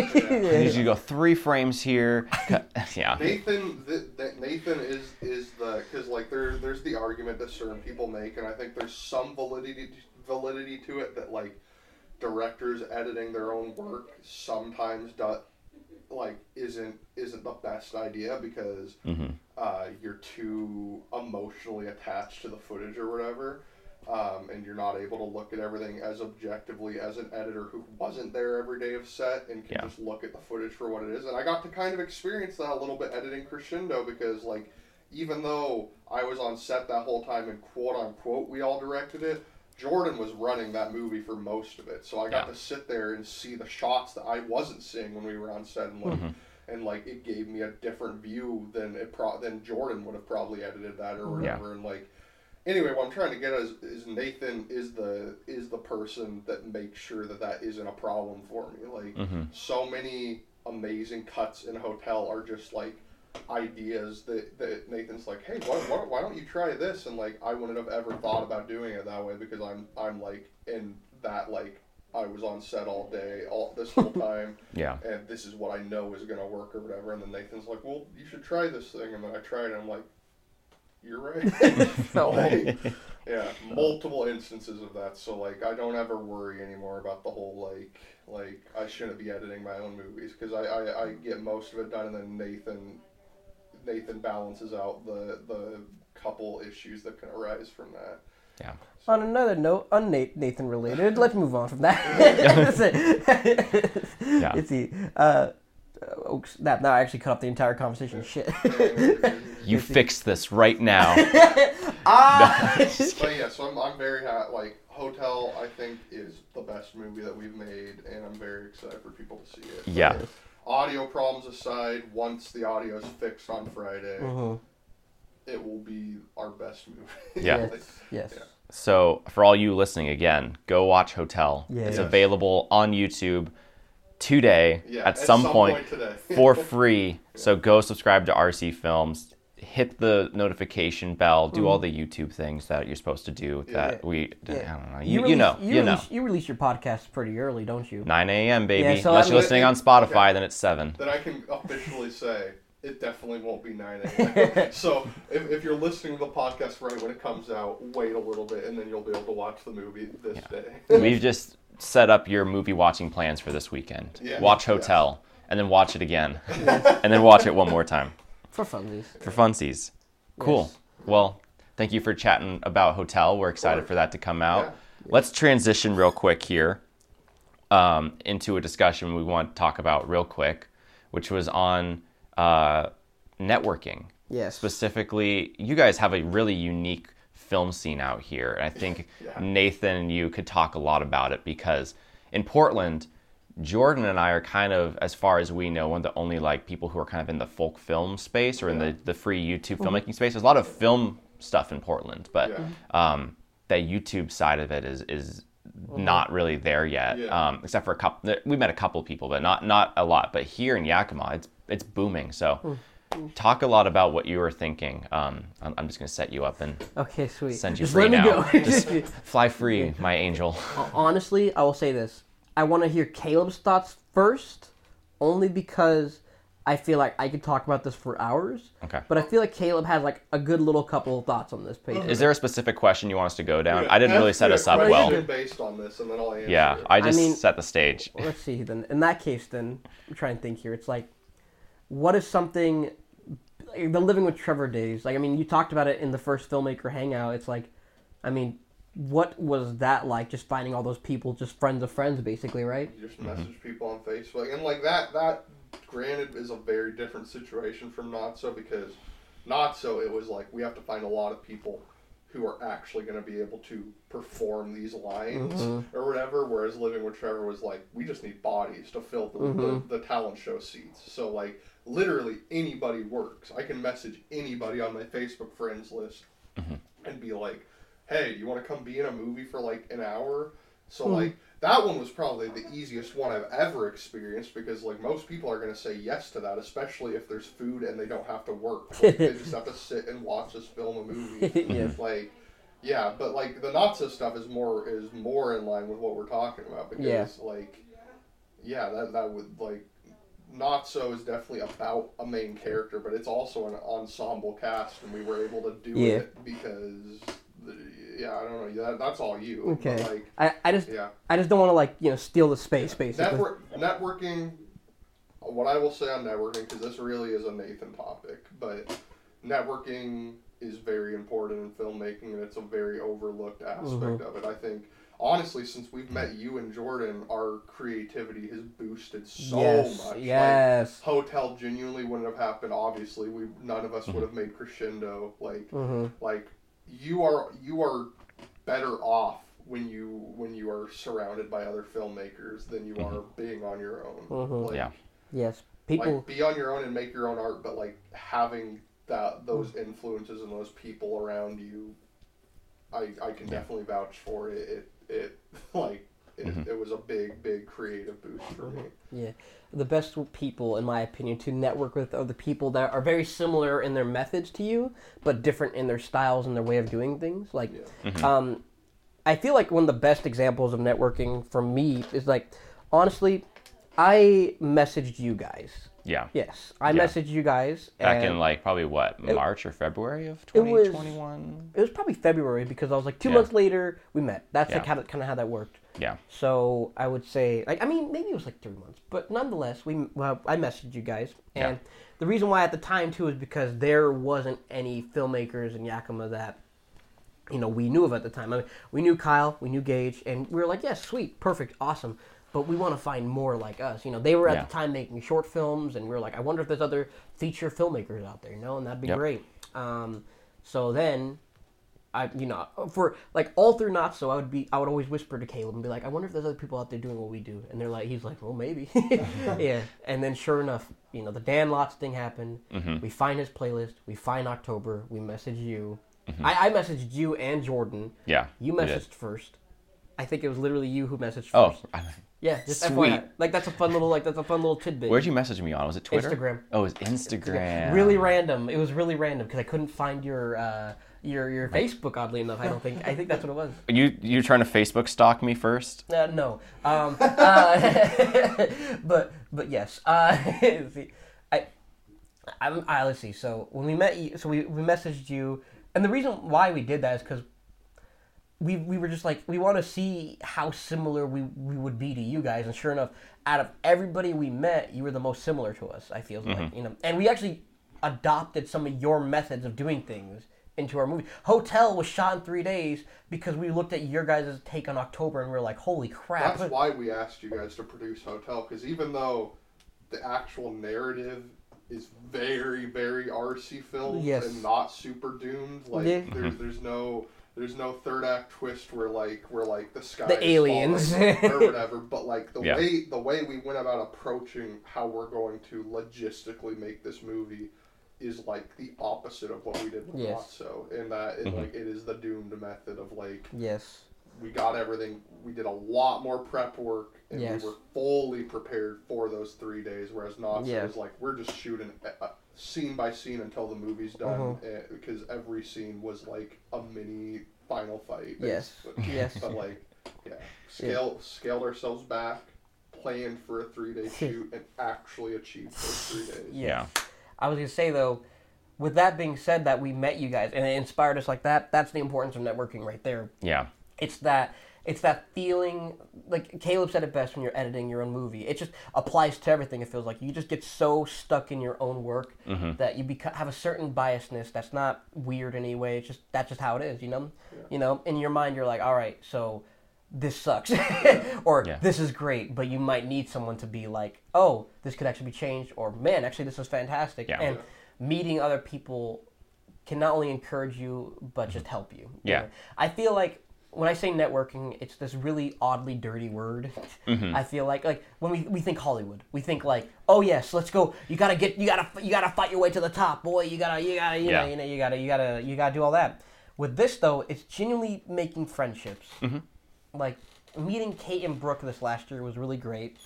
need you go three frames here. Yeah. Nathan, th- th- Nathan is is the because like there there's the argument that certain people make, and I think there's some validity validity to it that like directors editing their own work sometimes do, like isn't isn't the best idea because Mhm. uh, you're too emotionally attached to the footage or whatever. Um, and you're not able to look at everything as objectively as an editor who wasn't there every day of set and can Yeah. just look at the footage for what it is. And I got to kind of experience that a little bit editing Crescendo because, like, even though I was on set that whole time and quote unquote we all directed it, Jordan was running that movie for most of it. So I got Yeah. to sit there and see the shots that I wasn't seeing when we were on set and like. Mm-hmm. And like it gave me a different view than it pro- than Jordan would have probably edited that or Yeah. whatever. And like anyway, what I'm trying to get at is, is Nathan is the is the person that makes sure that that isn't a problem for me. Like Mhm. so many amazing cuts in Hotel are just like ideas that, that Nathan's like, hey, why, why, why don't you try this? And like I wouldn't have ever thought about doing it that way because I'm I'm like in that like I was on set all day all this whole time Yeah. and this is what I know is gonna work or whatever. And then Nathan's like, well, you should try this thing. And then I tried it. and I'm like, you're right. No. Like, yeah, multiple instances of that. So like, I don't ever worry anymore about the whole like like I shouldn't be editing my own movies because I, I I get most of it done and then Nathan Nathan balances out the the couple issues that can arise from that. Yeah. On another note, un Nathan related, let's move on from that. That's it. Yeah. It's the uh, oh, snap! Now I actually cut off the entire conversation. Shit. You fix this right now. ah. but yeah, so I'm, I'm very happy. Like Hotel, I think is the best movie that we've made, and I'm very excited for people to see it. Yeah. Audio problems aside, once the audio is fixed on Friday, Mhm. it will be our best movie. Yeah. Yes. Yes. Yeah. So, for all you listening again, go watch Hotel. Yeah. It's Yes. available on YouTube today Yeah, at, some, point, for free. So, go subscribe to RC Films, hit the notification bell, do all hmm. the YouTube things that you're supposed to do that we, I don't know, you, you, release- know, you, know. release, You release your podcast pretty early, don't you? 9 a.m., baby. Yeah, so Unless I you're mean- listening on Spotify, Okay. then it's 7. then I can officially say it definitely won't be 9 a.m. so if, if you're listening to the podcast right when it comes out, wait a little bit, and then you'll be able to watch the movie this day. We've just set up your movie watching plans for this weekend. Yeah. Watch Hotel, and then watch it again, and then watch it one more time For funsies. for funsies. Cool. Yes. Well, thank you for chatting about Hotel. We're excited for that to come out. Yeah. Let's transition real quick here um, into a discussion we want to talk about real quick, which was on uh, networking. Yes. Specifically, you guys have a really unique film scene out here. And I think Yeah. Nathan and you could talk a lot about it because in Portland, Jordan and I are kind of, as far as we know, one of the only like people who are kind of in the folk film space or in the, the free YouTube filmmaking space. There's a lot of film stuff in Portland, but Yeah. um, the YouTube side of it is is not really there yet. Yeah. Um, except for a couple, we met a couple people, but not not a lot. But here in Yakima, it's it's booming. So, talk a lot about what you were thinking. Um, I'm, I'm just gonna set you up and Okay, sweet. send you Just free let me now. go. Just fly free, my angel. Honestly, I will say this. I want to hear Caleb's thoughts first, only because I feel like I could talk about this for hours. Okay. But I feel like Caleb has like a good little couple of thoughts on this page. Is there a specific question you want us to go down? I didn't really Ask set me a us up question well. Based on this, and then I'll answer. Yeah, it. I just mean- set the stage. Let's see then. In that case, then I'm trying to think here. It's like, what is something? like, The living with Trevor days. Like I mean, you talked about it in the first filmmaker hangout. It's like, I mean, what was that like? Just finding all those people, just friends of friends, basically, right? You just mm-hmm. message people on Facebook, and like that. That granted is a very different situation from not so because not so it was like we have to find a lot of people who are actually going to be able to perform these lines mm-hmm. or whatever. Whereas Living with Trevor was like we just need bodies to fill the, the, mm-hmm. the talent show seats. So like literally anybody works. I can message anybody on my Facebook friends list mm-hmm. and be like, "Hey, you want to come be in a movie for like an hour?" So hmm. like that one was probably the easiest one I've ever experienced because like most people are going to say yes to that, especially if there's food and they don't have to work. Like, they just have to sit and watch us film a movie. Yes. Mm-hmm. Like yeah, but like the not so stuff is more is more in line with what we're talking about because Yeah. like yeah, that that would like. Not so is definitely about a main character, but it's also an ensemble cast, and we were able to do Yeah. it because, the, yeah, I don't know, that, that's all you. Okay. Like, I, I just yeah, I just don't want to like you know steal the space basically. Network networking. What I will say on networking, because this really is a Nathan topic, but networking is very important in filmmaking, and it's a very overlooked aspect mm-hmm. of it. I think honestly, since we've met you and Jordan, our creativity has boosted so yes, much. Like, yes. Hotel genuinely wouldn't have happened. Obviously, we none of us would have made Crescendo. Like, hmm like you are you are better off when you when you are surrounded by other filmmakers than you are being on your own. Mhm. Like, Yeah. Yes. People. like be on your own and make your own art, but like having that those influences and those people around you, I I can definitely vouch for it. It it like it, it was a big big creative boost for me. Yeah, the best people, in my opinion, to network with are the people that are very similar in their methods to you, but different in their styles and their way of doing things. Like, um, I feel like one of the best examples of networking for me is like, honestly, I messaged you guys. Yeah. Yes, I Yeah. messaged you guys. Back and in like probably what March or February of It was- 2021. it was probably February because I was like two Yeah. months later we met. That's like Yeah. how kind of how that worked. Yeah. So I would say, like, I mean, maybe it was like three months, but nonetheless, we well, I messaged you guys, and Yeah. the reason why at the time too is because there wasn't any filmmakers in Yakima that you know we knew of at the time. I mean, we knew Kyle, we knew Gage, and we were like, yeah, sweet, perfect, awesome. But we want to find more like us. You know, they were at Yeah. the time making short films, and we were like, I wonder if there's other feature filmmakers out there, you know, and that'd be Yep. great. Um, so then I, you know, for like all through not so, I would be, I would always whisper to Caleb and be like, I wonder if there's other people out there doing what we do, and they're like, he's like, well, maybe, yeah. And then sure enough, you know, the Dan Lotz thing happened. We find his playlist. We find October. We message you. I, I messaged you and Jordan. Yeah. You messaged first. I think it was literally you who messaged Oh, first. I- yeah, just sweet. FYI. Like that's a fun little, like that's a fun little tidbit. where'd you message me on? Was it Twitter? Instagram. Oh, it was Instagram. Really random. It was really random because I couldn't find your uh, your your Facebook. Oddly enough, I don't think. I think that's what it was. You you trying to Facebook stalk me first? Uh, no. Um, uh, but but yes. Uh, see, I, I'm, I let's see. So when we met you, so we, we messaged you, and the reason why we did that is because we we were just like we want to see how similar we we would be to you guys, and sure enough, out of everybody we met, you were the most similar to us. I feel like mm-hmm. you know, and we actually adopted some of your methods of doing things into our movie. Hotel was shot in three days because we looked at your guys' take on October and we were like, holy crap! That's why we asked you guys to produce Hotel because even though the actual narrative is very very RC films Yes. and not super doomed, like Yeah. there's mm-hmm. there's no there's no third act twist where like where like the sky The is aliens. or whatever. But like the Yeah. way the way we went about approaching how we're going to logistically make this movie is like the opposite of what we did with Yes. Not So, in that it, Mhm. like it is the doomed method of like yes, we got everything. We did a lot more prep work, and Yes. we were fully prepared for those three days. Whereas not Yeah. was like we're just shooting scene by scene until the movie's done, Uh-huh. eh, because every scene was like a mini final fight. Yes. basically. yes. But like, yeah, scale scaled ourselves back, planned for a three day shoot, and actually achieved those three days. Yeah. I was gonna say though, with that being said, that we met you guys and it inspired us like that. That's the importance of networking right there. Yeah. It's that it's that feeling like Caleb said it best when you're editing your own movie. It just applies to everything. It feels like you just get so stuck in your own work mm-hmm. that you beca- have a certain biasness that's not weird in any way. It's just that's just how it is, you know. You know, in your mind, you're like, all right, so this sucks, or Yeah. this is great, but you might need someone to be like, oh, this could actually be changed, or man, actually, this was fantastic. Yeah. And meeting other people can not only encourage you but just mm-hmm. help you. you Yeah. know? I feel like when I say networking, it's this really oddly dirty word. Mm-hmm. I feel like like when we, we think Hollywood, we think like, oh yes, let's go. You gotta get, you gotta, you gotta fight your way to the top, boy. You gotta, you gotta, you Yeah. know, you know, you gotta, you gotta, you gotta do all that. With this though, it's genuinely making friendships. Mm-hmm. Like meeting Kate and Brooke this last year was really great,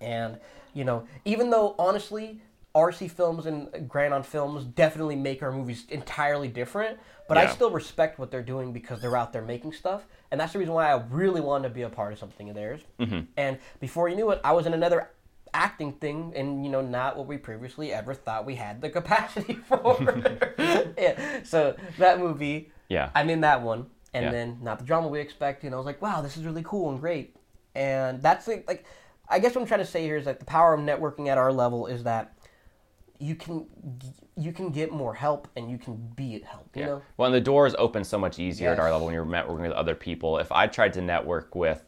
and you know, even though honestly, RC films and Grand on Films definitely make our movies entirely different, but I still respect what they're doing because they're out there making stuff, and that's the reason why I really wanted to be a part of something of theirs. Mm-hmm. And before you knew it, I was in another acting thing, and you know, not what we previously ever thought we had the capacity for. yeah. So that movie, Yeah. I'm in that one, and Yeah. then not the drama we expect, and I was like, wow, this is really cool and great, and that's like, like I guess what I'm trying to say here is that the power of networking at our level is that you can you can get more help and you can be help. You Yeah. know. Well, and the doors open so much easier at our level when you're networking with other people. If I tried to network with,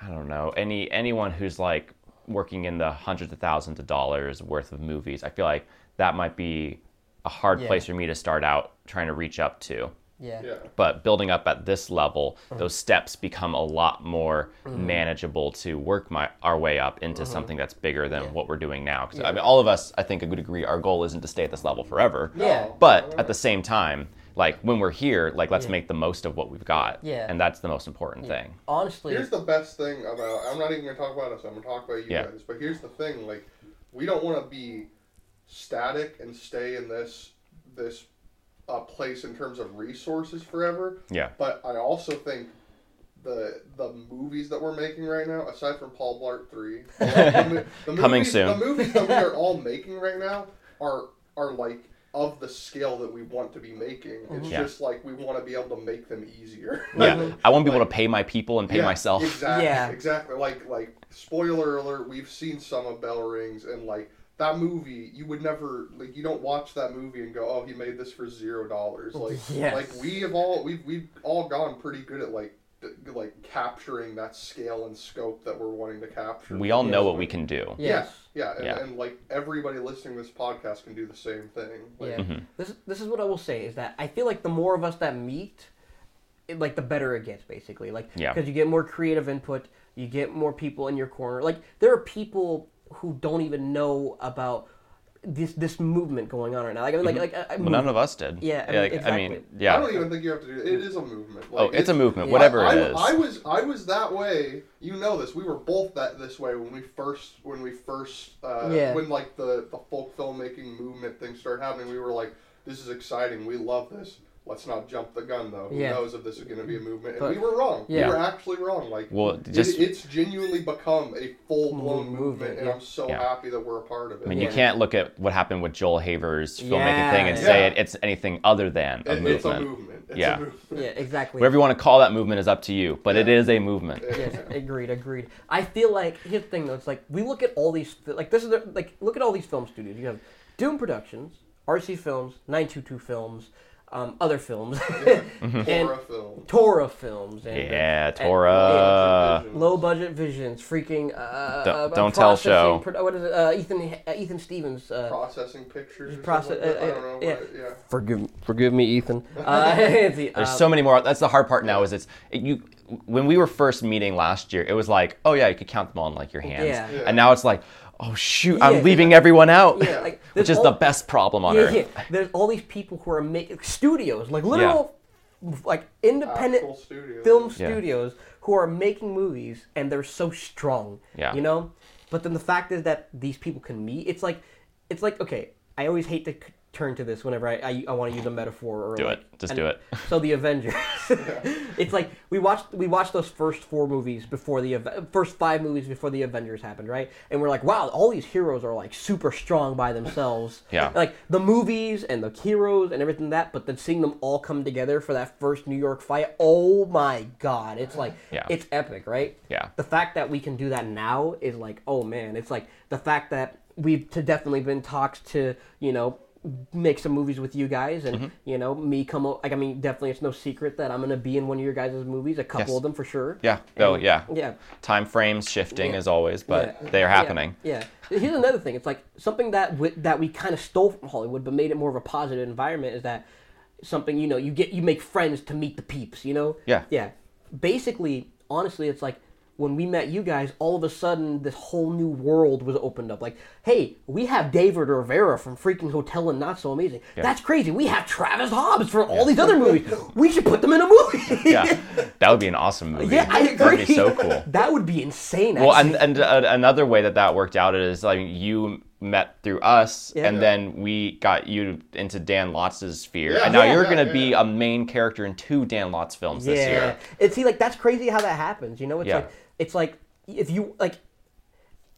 I don't know, any anyone who's like working in the hundreds of thousands of dollars worth of movies, I feel like that might be a hard Yeah. place for me to start out trying to reach up to. Yeah. Yeah. But building up at this level, Uh-huh. those steps become a lot more Mm-hmm. manageable to work my our way up into something that's bigger than Yeah. what we're doing now. Because Yeah. I mean, all of us, I think, would agree, our goal isn't to stay at this level forever. Yeah. But at the same time, like when we're here, like let's Yeah. make the most of what we've got. Yeah. And that's the most important thing. Honestly, Here's the best thing about. I'm not even gonna talk about us. I'm gonna talk about you Yeah. guys. But here's the thing: like, we don't want to be static and stay in this this uh, place in terms of resources forever. Yeah. But I also think the the movies that we're making right now, aside from Paul Blart Three, the, the Coming movies, soon. The movies that we are all making right now are are like of the scale that we want to be making. It's Yeah. just like we want to be able to make them easier. Yeah. I want to be able to pay my people and pay Yeah, myself. Exactly. Yeah. Exactly. Like like spoiler alert, we've seen some of Bell Rings and like that movie, you would never like you don't watch that movie and go, Oh, he made this for zero dollars. Like Yes. like we have all we've we've all gone pretty good at like like capturing that scale and scope that we're wanting to capture. We all know what we can do. yes. Yeah, and, Yeah. and like everybody listening to this podcast can do the same thing. Like, Yeah. Mm-hmm. This this is what I will say is that I feel like the more of us that meet, it, like the better it gets basically. Like Yeah. because you get more creative input, you get more people in your corner. Like there are people who don't even know about this this movement going on right now. Like I mean, like like I, I Mm-hmm. Well, none of us did. Yeah, I mean, like, I mean, yeah. I don't even think you have to do it. It is a movement. oh, Like, it's a movement, yeah. whatever I, it I- I was I was that way. You know this. We were both that this way when we first when we first uh, Yeah. when like the the folk filmmaking movement thing started happening. We were like, this is exciting. We love this. Let's not jump the gun though. Who Yeah. knows if this is going to be a movement? And But- we were wrong. Yeah. We were actually wrong. Like Well, it- it's genuinely become a full blown Movement, movement, and yeah. I'm so Yeah. happy that we're a part of it. I mean, Yeah. you can't look at what happened with Joel Haver's filmmaking Yeah. thing and say Yeah. it, it's anything other than a It- movement. It's a movement. It's Yeah. a movement. yeah, exactly. Whatever you want to call that movement is up to you, but it Yeah. is a movement. yes, agreed, agreed. I feel like here's the thing though. It's like we look at all these like this is the, like look at all these film studios. You have Doomed Productions, RC Films, 922 Films, um, other films, and Horror film. Tora Films. And, Yeah, and- Tora. Low budget visions, freaking. Uh, Don't- uh, don't tell show. pro- what is it? Uh, Ethan uh, Ethan Stevens. Uh, processing pictures. Or Process- something like uh, I don't know. yeah. What, yeah. forgive forgive me, Ethan. Uh, it's the, There's so many more. That's the hard part now. Is it's it, you. When we were first meeting last year, it was like, oh yeah, you could count them all in like your hands. Yeah. Yeah. And now it's like, oh shoot, Yeah. I'm leaving everyone out. Yeah, like, which there's is all- the best problem on yeah, earth. yeah. There's all these people who are making studios, like literal, like independent Actual studio. film Yeah. studios who are making movies and they're so strong. Yeah. You know? But then the fact is that these people can meet. It's like it's like okay, I always hate to c- turn to this whenever I I, I want to use a metaphor or Do like, it. Just do it. So the Avengers. it's like we watched we watched those first four movies before the first five movies before the Avengers happened, right? And we're like, wow, all these heroes are like super strong by themselves. Yeah. Like the movies and the heroes and everything that, but then seeing them all come together for that first New York fight, oh my god, it's like Yeah. it's epic, right? Yeah. The fact that we can do that now is like, oh man, it's like the fact that we've to definitely been talks to, you know, make some movies with you guys and Mm-hmm. you know me come like I mean definitely it's no secret that I'm gonna be in one of your guys' movies a couple Yes. of them for sure Yeah. Oh yeah. yeah Time frames shifting Yeah. as always, but Yeah. they are Yeah. happening. Yeah. Here's another thing. It's like something that w- that we kind of stole from Hollywood, but made it more of a positive environment. Is that something you know? You get you make friends to meet the peeps. You know? Yeah. Yeah. Basically, honestly, it's like when we met you guys, all of a sudden this whole new world was opened up. Like, hey, we have David Rivera from freaking Hotel and Not So Amazing. That's crazy. We have Travis Hobbs for all these other movies. We should put them in a movie. Yeah. That would be an awesome movie. yeah, I agree. That'd be so cool. That would be insane. Well, actually. and and uh, another way that that worked out is like you met through us, Yeah. and then we got you into Dan Lotz's sphere, Yeah. and now Yeah, you're yeah, gonna yeah, be yeah. a main character in two Dan Lotz films this yeah. year. And see, like that's crazy how that happens. You know, it's Yeah. like it's like if you like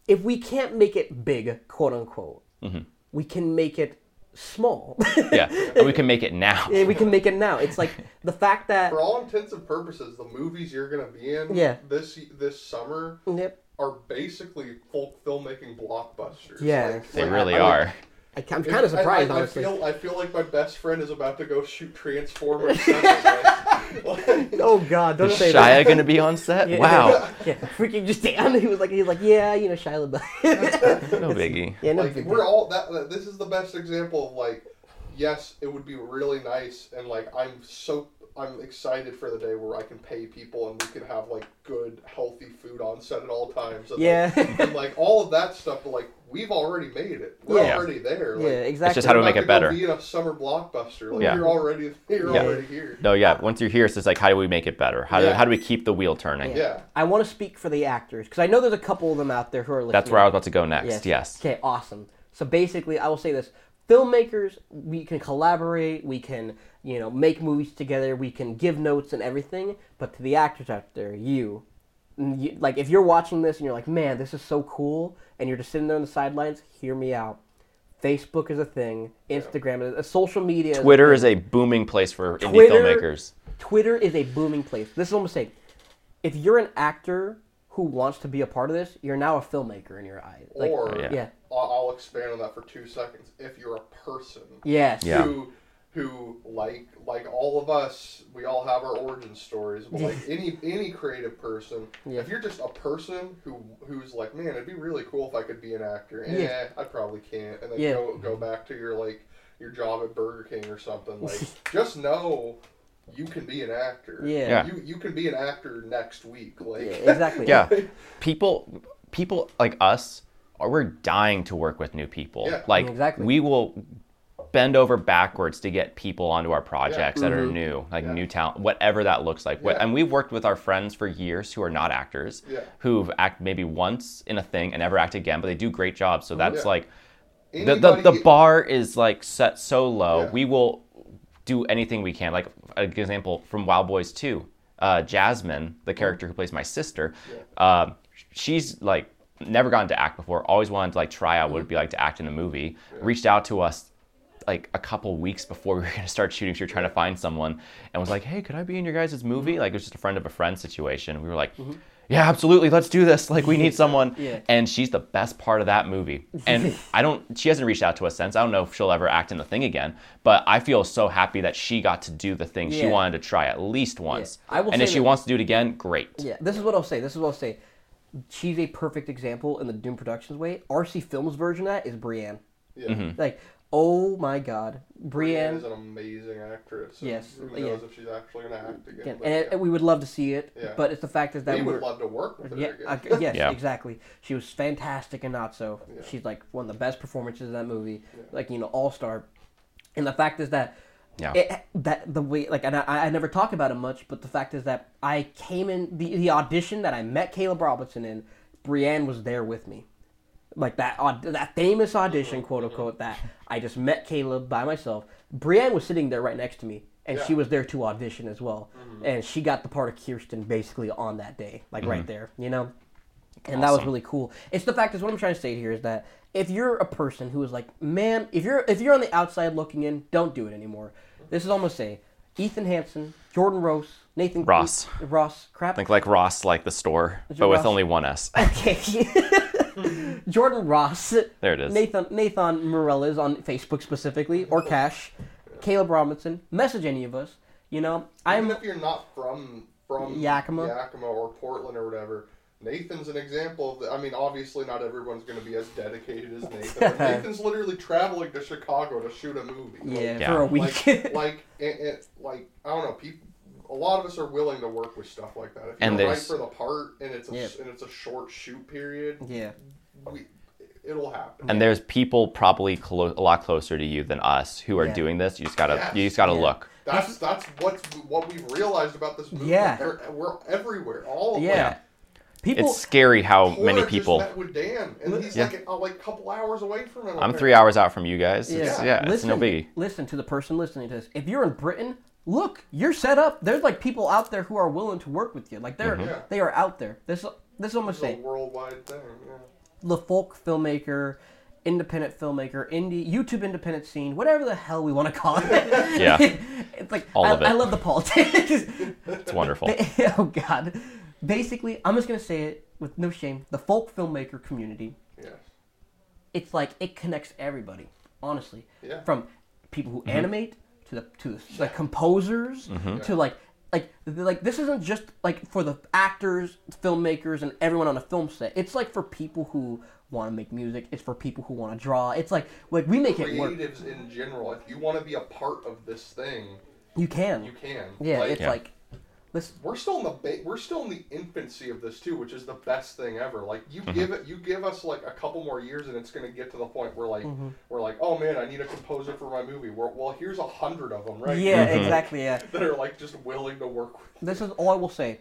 if we can't make it big, quote unquote, Mm-hmm. we can make it small. Yeah, and we can make it now. Yeah, we can make it now. It's like the fact that For all intents and purposes, the movies you're gonna be in Yeah. this this summer Yep. are basically folk filmmaking blockbusters. Yeah. Like- They like, really I- are. I, I'm kind of surprised, I, I, honestly. I feel I feel like my best friend is about to go shoot Transformers. 7, like- like- oh God, don't Is say Shia that. gonna be on set? Yeah. Wow, yeah, freaking just down. He was like, he was like, yeah, you know, Shia LaBeouf. no biggie. yeah, no, like big we're all that, that. This is the best example of like, yes, it would be really nice, and like I'm so I'm excited for the day where I can pay people and we can have like good, healthy food on set at all times. And, Yeah. like, and like all of that stuff. But like we've already made it. We're Yeah. already there. Like, yeah, exactly. It's just how do we're make it better. Go be in a summer blockbuster. Like Yeah. you're already you're Yeah. already here. No, yeah. Once you're here, it's just like, how do we make it better? How do how do we keep the wheel turning? Yeah. I want to speak for the actors because I know there's a couple of them out there who are listening. That's where I was about to go next. Yes. Okay, awesome. So basically, I will say this: filmmakers, we can collaborate, we can, you know, make movies together, we can give notes and everything. But to the actors out there, you, you like, if you're watching this and you're like, man, this is so cool, and you're just sitting there on the sidelines, hear me out. Facebook is a thing. Instagram is a social media. is a Twitter thing. is a booming place for indie Twitter- filmmakers. Twitter is a booming place. This is what I'm saying. If you're an actor who wants to be a part of this, you're now a filmmaker in your eyes. Like, or Yeah. yeah. I'll, I'll expand on that for two seconds. If you're a person yes, Yeah. who who like like all of us, we all have our origin stories. But like any any creative person, Yeah. if you're just a person who who's like, man, it'd be really cool if I could be an actor. Yeah. Eh, I probably can't. And then Yeah. go go back to your like your job at Burger King or something. Like just know you can be an actor. Yeah. Yeah. You you can be an actor next week. Like Yeah, exactly. Yeah. People people like us are we're dying to work with new people. Yeah. Like Exactly. we will bend over backwards to get people onto our projects that are Mm-hmm. new, like Yeah. new talent, whatever that looks like. Yeah. And we've worked with our friends for years who are not actors, Yeah. who've act maybe once in a thing and never act again, but they do great jobs. So that's Yeah. like the, the, the bar is like set so low. Yeah. We will do anything we can. Like an example from Wild Boys 2, uh, Jasmine, the character who plays my sister, um, she's like never gotten to act before. Always wanted to like try out what it'd be like to act in a movie. Reached out to us like a couple weeks before we were gonna start shooting. She was trying to find someone and was like, "Hey, could I be in your guys' movie?" Like it was just a friend of a friend situation. We were like. Yeah, absolutely. Let's do this. Like, we need someone. Yeah. And she's the best part of that movie. And I don't, she hasn't reached out to us since. I don't know if she'll ever act in the thing again. But I feel so happy that she got to do the thing she wanted to try at least once. I will and if she wants to do it again, great. Yeah, this is what I'll say. This is what I'll say. She's a perfect example in the Doomed Productions way. RC Films version of that is Brienne. Yeah. Mm-hmm. Like, oh my God, Brienne Brienne. is an amazing actress. Yes, Who yeah. if she's actually going to act again? Again, but and yeah. we would love to see it, Yeah. but it's the fact is that we would love to work with her yeah, again. uh, yes, Yeah. exactly. She was fantastic in not so. Yeah. She's like one of the best performances in that movie. Like you know, all star. And the fact is that Yeah. it, that the way like and I, I never talk about it much, but the fact is that I came in the the audition that I met Caleb Robinson in. Brienne was there with me, like that aud- that famous audition, quote unquote. That I just met Caleb by myself. Brienne was sitting there right next to me, and she was there to audition as well. Mm-hmm. And she got the part of Kirsten basically on that day, like right mm-hmm. there, you know. And that was really cool. It's the fact is what I'm trying to say here is that if you're a person who is like, man, if you're if you're on the outside looking in, don't do it anymore. This is almost say Ethan Hansen, Jordan Rose, Nathan Ross. Ross, crap. Think like Ross, like the store, Is it but with only one S. Okay. Jordan Ross. There it is. Nathan Nathan Morellas on Facebook specifically, or Cash, Caleb Robinson. Message any of us. You know, I'm Even if you're not from from Yakima. Yakima or Portland or whatever, Nathan's an example of. The, I mean, obviously, not everyone's going to be as dedicated as Nathan. but Nathan's literally traveling to Chicago to shoot a movie. Like, yeah, Yeah. for a week. Like, like, it, it, like I don't know, people. A lot of us are willing to work with stuff like that. If you're right for the part and it's a Yeah. and it's a short shoot period, yeah. We, it'll happen. And there's people probably clo- a lot closer to you than us who are Yeah. doing this. You just gotta, Yes. you just gotta Yeah. look. That's that's what's what we've realized about this movie. Yeah. We're, we're everywhere. All of Yeah. us. People, it's scary how Cora many just people. met with Dan, and he's Yeah. like a like couple hours away from him. I'm three hours out from you guys. yeah, It's, yeah, it's listen, no biggie. Listen to the person listening to this. If you're in Britain, look, you're set up. There's like people out there who are willing to work with you. Like they're Mm-hmm. Yeah. they are out there. This this is what I'm It's a worldwide thing. Yeah. The folk filmmaker, independent filmmaker, indie YouTube independent scene, whatever the hell we want to call it. Yeah. it's like All I, of it. I love the politics. It's wonderful. oh God. Basically, I'm just gonna say it with no shame. The folk filmmaker community. Yes. It's like it connects everybody. Honestly, Yeah. from people who Mm-hmm. animate to the to the, the composers to like like like this isn't just like for the actors, filmmakers, and everyone on a film set. It's like for people who want to make music. It's for people who want to draw. It's like like we make it work. Creatives in general, if you want to be a part of this thing, You can. you can. yeah, Like, it's Yeah. like this. we're still in the ba- we're still in the infancy of this too, which is the best thing ever. Like you Mm-hmm. give it, you give us like a couple more years, and it's gonna get to the point where like Mm-hmm. we're like, oh man, I need a composer for my movie. We're, well, here's a hundred of them, right? Yeah, Mm-hmm. exactly. Yeah. that are like just willing to work with. This is all I will say.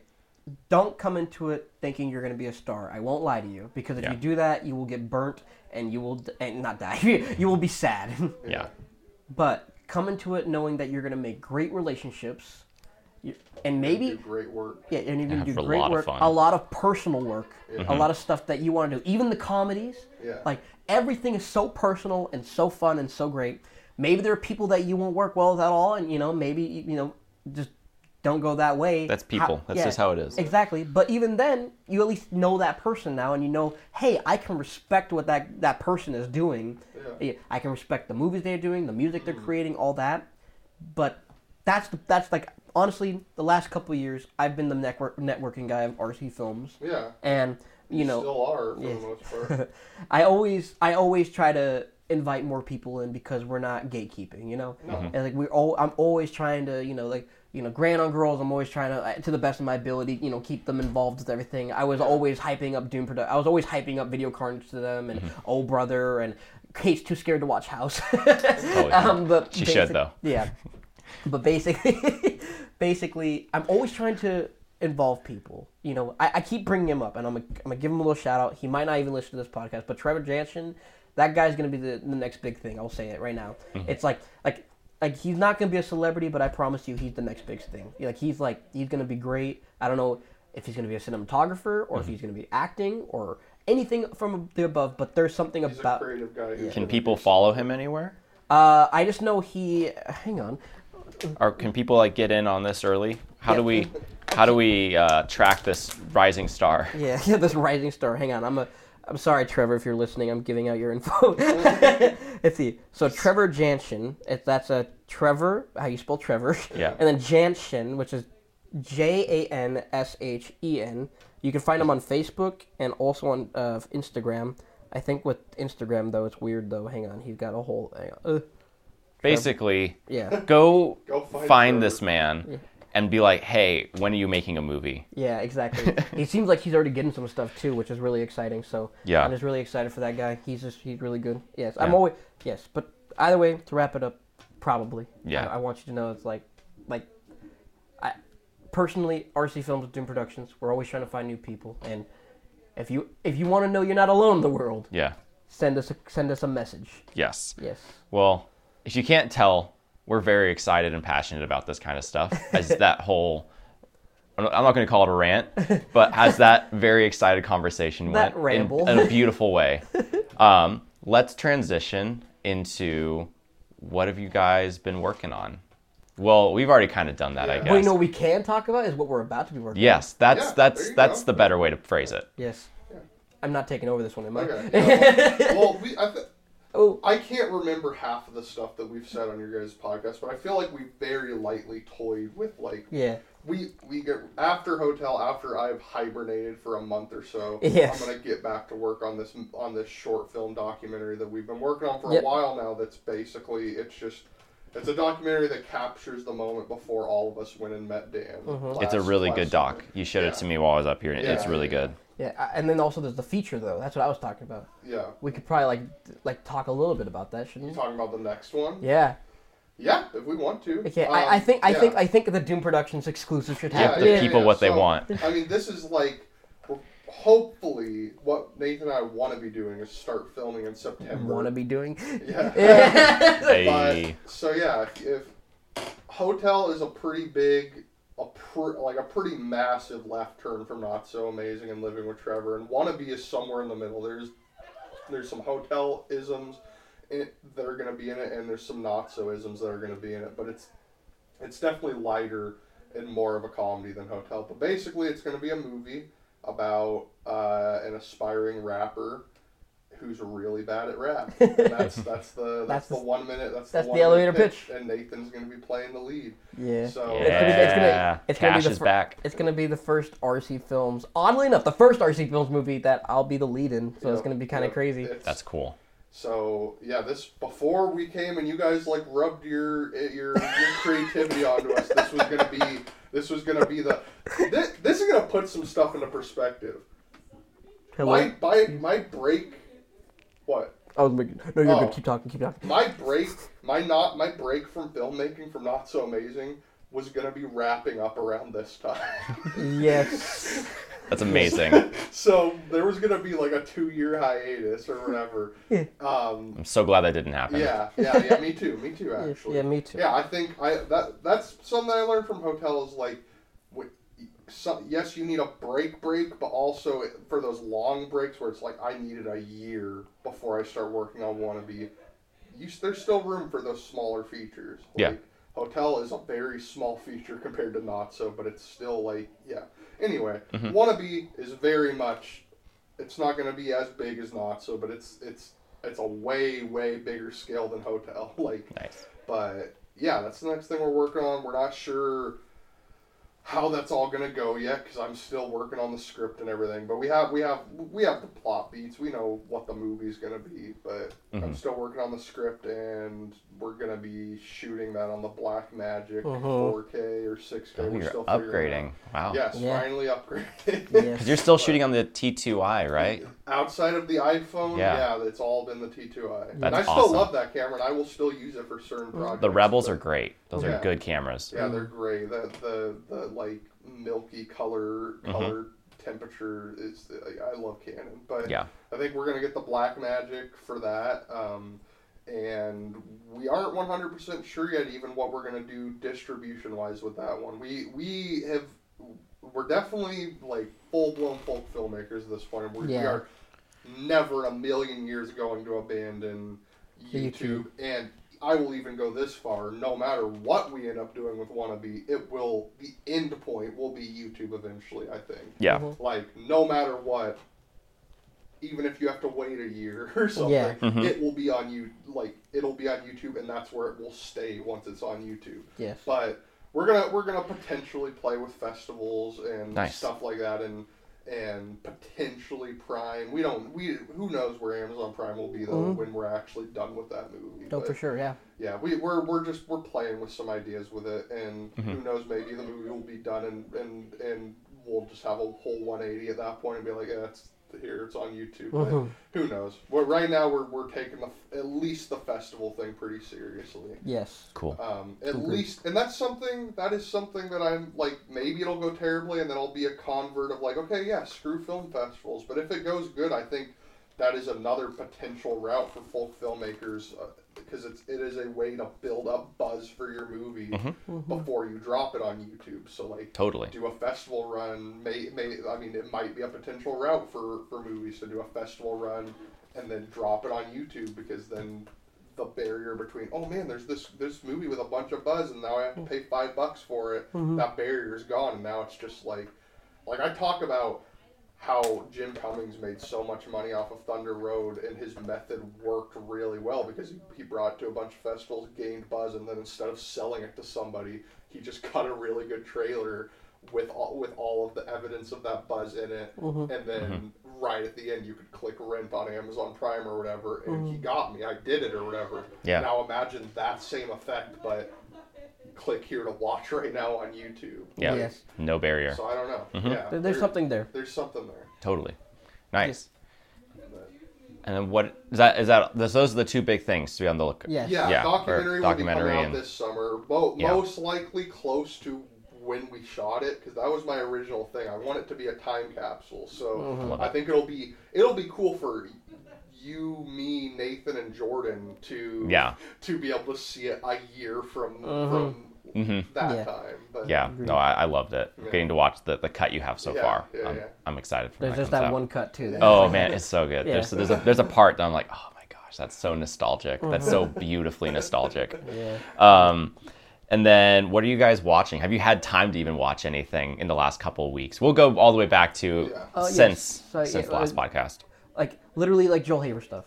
Don't come into it thinking you're going to be a star. I won't lie to you because if Yeah. you do that, you will get burnt and you will d- and not die. you will be sad. Yeah. but come into it knowing that you're going to make great relationships and Do maybe great work. yeah, and you're going have to do a great lot of work, fun. a lot of personal work, Yeah. a mm-hmm. lot of stuff that you want to do. Even the comedies, Yeah. like everything is so personal and so fun and so great. Maybe there are people that you won't work well with at all, and you know maybe you know just don't go that way. That's people. That's just how it is. Exactly. But even then, you at least know that person now, and you know, hey, I can respect what that that person is doing. Yeah. I can respect the movies they're doing, the music they're mm. creating, all that. But that's the, that's like honestly, the last couple of years, I've been the network networking guy of RC Films, Yeah. and you know, still are for yeah. the most part. I always I always try to invite more people in because we're not gatekeeping, you know. No. And like we all, I'm always trying to, you know, like you know, Grand on Girls. I'm always trying to, uh, to the best of my ability, you know, keep them involved with everything. I was always hyping up Doom Produ- I was always hyping up Video Carnage to them and Oh Brother and Kate's too scared to watch House. Oh, yeah. um, but She should, though. Yeah. But basically, basically, I'm always trying to involve people. You know, I, I keep bringing him up, and I'm gonna, I'm gonna give him a little shout out. He might not even listen to this podcast, but Trevor Jansen, that guy's gonna be the, the next big thing. I'll say it right now. Mm-hmm. It's like like like he's not gonna be a celebrity, but I promise you, he's the next big thing. Like he's like he's gonna be great. I don't know if he's gonna be a cinematographer or Mm-hmm. if he's gonna be acting or anything from the above. But there's something He's a about. creative guy. who's Can people follow him anywhere? Uh, I just know he. Hang on. Or can people like get in on this early? How do we how do we uh, track this rising star? Yeah, yeah, this rising star. Hang on, I'm a. I'm sorry, Trevor, if you're listening. I'm giving out your info. Let's see. So Trevor Jansen. If that's a Trevor, how you spell Trevor? Yeah. And then Jansen, which is J A N S H E N. You can find him on Facebook and also on uh, Instagram. I think with Instagram though, it's weird though. Hang on, he's got a whole. Hang on. Basically, yeah, go, Go find find this man and be like, "Hey, when are you making a movie?" yeah, exactly. he seems like he's already getting some stuff too, which is really exciting. So Yeah. I'm just really excited for that guy. He's just he's really good. Yes, I'm Yeah. always yes, but either way, to wrap it up, probably. Yeah. I, I want you to know it's like, like, I personally RC Films with Doomed Productions. We're always trying to find new people, and if you if you want to know you're not alone in the world, Yeah. send us a, send us a message. Yes. Yes. Well, if you can't tell, we're very excited and passionate about this kind of stuff. As that whole, I'm not going to call it a rant, but as that very excited conversation That went ramble. In, in a beautiful way. Um, let's transition into what have you guys been working on? Well, we've already kind of done that, I guess. What you know we can talk about is what we're about to be working. on. yes, that's Yeah, that's that's go. the better way to phrase it. Yes. I'm not taking over this one, am I? Okay. yeah, well, well, we, I, th- Oh. I can't remember half of the stuff that we've said on your guys' podcast, but I feel like we very lightly toyed with like Yeah. we we get after hotel after I've hibernated for a month or so. Yes. I'm gonna get back to work on this on this short film documentary that we've been working on for Yep. a while now. That's basically it's just it's a documentary that captures the moment before all of us went and met Dan. Mm-hmm. It's a really good doc. summer. You showed Yeah. it to me while I was up here, and it's really yeah. good. Yeah, and then also there's the feature though. That's what I was talking about. Yeah. We could probably like like talk a little bit about that, shouldn't we? You talking about the next one? Yeah. Yeah, if we want to. Okay. Um, I, I think I yeah. think I think the Doomed Productions exclusive should Yeah, happen. the yeah, people yeah. what they want. I mean, this is like, hopefully, what Nathan and I want to be doing is start filming in September. Want to be doing? Yeah. Hey. But so yeah, if, if hotel is a pretty big, a pr- like a pretty massive left turn from not so amazing and living with Trevor, and wannabe is somewhere in the middle. There's there's some hotel isms that are going to be in it, and there's some not so isms that are going to be in it. But it's it's definitely lighter and more of a comedy than hotel. But basically, it's going to be a movie about uh, an aspiring rapper who's really bad at rap. And that's that's the that's, That's the the- one minute that's, that's the, the one elevator minute pitch. and Nathan's going to be playing the lead. Yeah. So It's gonna be- it's gonna- Yeah. it's gonna be the is fir- back. It's gonna be the first RC Films. Oddly enough, the first RC Films movie that I'll be the lead in. So it's gonna be kind of yep. crazy. That's cool. So yeah, this before we came and you guys like rubbed your eh, your, your creativity onto us. This was gonna be this was gonna be the this, this is gonna put some stuff into perspective. Hello. My my my break, what? Oh, no, you're Oh. good. Keep talking. Keep talking. My break, my not my break from filmmaking from not so amazing was gonna be wrapping up around this time. Yes. That's amazing. so there was gonna be like a two year hiatus or whatever. Yeah. Um, I'm so glad that didn't happen. yeah, yeah, yeah. Me too. Me too. Actually. yeah, me too. Yeah, I think I that that's something I learned from hotels. Like, wi- some, yes, you need a break, break, but also for those long breaks where it's like I needed a year before I start working on wannabe. You there's still room for those smaller features. Yeah. Like, Hotel is a very small feature compared to not so, but it's still like yeah. Anyway, Mm-hmm. wannabe is very much. It's not going to be as big as not so, but it's it's it's a way way bigger scale than hotel. Like Nice. but yeah, that's the next thing we're working on. We're not sure how that's all gonna go yet because I'm still working on the script and everything. But we have we have we have the plot beats. We know what the movie's gonna be. But I'm Mhm. still working on the script and we're gonna be shooting that on the Blackmagic Mhm. 4K or 6K. Oh, we're you're still upgrading. Wow. Yes, Yeah. finally upgraded. Yes. Because you're still shooting on the T2i, right? Outside of the iPhone, Yeah. yeah, it's all been the T2i. and That's I still awesome. love that camera, and I will still use it for certain projects. The Rebels but- are great. Those Yeah. are good cameras. Yeah, they're gray. The the the like milky color Mm-hmm. color temperature is. I love Canon, but Yeah. I think we're gonna get the Blackmagic for that. Um, and we aren't one hundred percent sure yet, even what we're gonna do distribution wise with that one. We we have we're definitely like full blown folk filmmakers at this point. We're, We Yeah. are never a million years going to abandon YouTube. YouTube. And I will even go this far. No matter what we end up doing with Wannabe, it will the end point will be YouTube eventually. I think. Yeah. Mhm. Like no matter what, even if you have to wait a year or something, Yeah. Mhm. it will be on you. Like it'll be on YouTube, and that's where it will stay once it's on YouTube. Yes. But we're gonna we're gonna potentially play with festivals and Nice. stuff like that, and and potentially Prime. We don't we who knows where Amazon Prime will be though Mhm. when we're actually done with that movie. No, But, for sure. Yeah. Yeah, we we're we're just we're playing with some ideas with it, and Mm-hmm. who knows maybe the movie will be done and and and we'll just have a whole 180 at that point and be like, yeah, it's here, it's on YouTube. But Mhm. who knows? Well, right now we're we're taking the at least the festival thing pretty seriously. Yes. Cool. Um, at Agreed. least, and that's something that is something that I'm like. Maybe it'll go terribly, and then I'll be a convert of like, okay, yeah, screw film festivals. But if it goes good, I think that is another potential route for folk filmmakers uh, because it's it is a way to build up buzz for your movie mm-hmm. mm-hmm. before you drop it on YouTube. So like, Totally. do a festival run. May may I mean it might be a potential route for for movies to do a festival run and then drop it on YouTube because then the barrier between oh man there's this this movie with a bunch of buzz and now I have to mm. pay five bucks for it mm-hmm. that barrier is gone and now it's just like like I talk about how Jim Cummings made so much money off of Thunder Road and his method worked really well because he, he brought it to a bunch of festivals, gained buzz, and then instead of selling it to somebody, he just cut a really good trailer with all with all of the evidence of that buzz in it, mm-hmm. and then mm-hmm. right at the end you could click rent on Amazon Prime or whatever, and he mm-hmm. got me. I did it or whatever. Yeah. Now imagine that same effect, but click here to watch right now on YouTube. Yeah. Yes. No barrier. So I don't know. Mhm. Yeah. There- There's there- something there. There's something there. Totally. Nice. But- And then what is that? Is that those those are the two big things to be on the look? Yes. Yeah, Yeah, or documentary, will documentary be coming out and- this summer. Mo- Yeah. Most likely close to when we shot it because that was my original thing. I want it to be a time capsule. So Mhm. I think it'll be it'll be cool for you, me, Nathon, and Jordan to Yeah. to be able to see it a year from Mhm. from hmm that Yeah. time. But Yeah. No, I, I loved it. Yeah. Getting to watch the, the cut you have so Yeah, far. yeah, I'm, yeah. I'm excited for There's when just that that out. one cut too. that- Oh man, it's so good. Yeah. There's there's a there's a part that I'm like, oh my gosh, that's so nostalgic. That's so Mm-hmm. beautifully nostalgic. Yeah. Um, and then what are you guys watching? Have you had time to even watch anything in the last couple of weeks? We'll go all the way back to Yeah. Oh, yes. since So, since yeah, last uh, podcast. Like literally like Joel Haver stuff.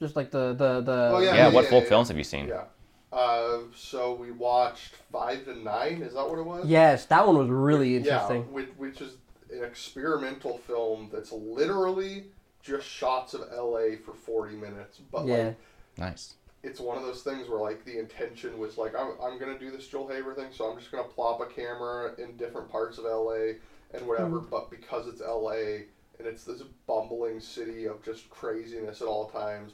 Just like the the the. Oh, Yeah, yeah, what yeah, full yeah. films have you seen? yeah. Uh, so we watched five to nine. Is that what it was? Yes, that one was really Yeah, interesting. which, which is an experimental film that's literally just shots of LA for 40 minutes. But Yeah. like, Nice. it's one of those things where like the intention was like, I'm, I'm going to do this Joel Haver thing, so I'm just going to plop a camera in different parts of LA and whatever. Mm-hmm. But because it's LA and it's this bumbling city of just craziness at all times,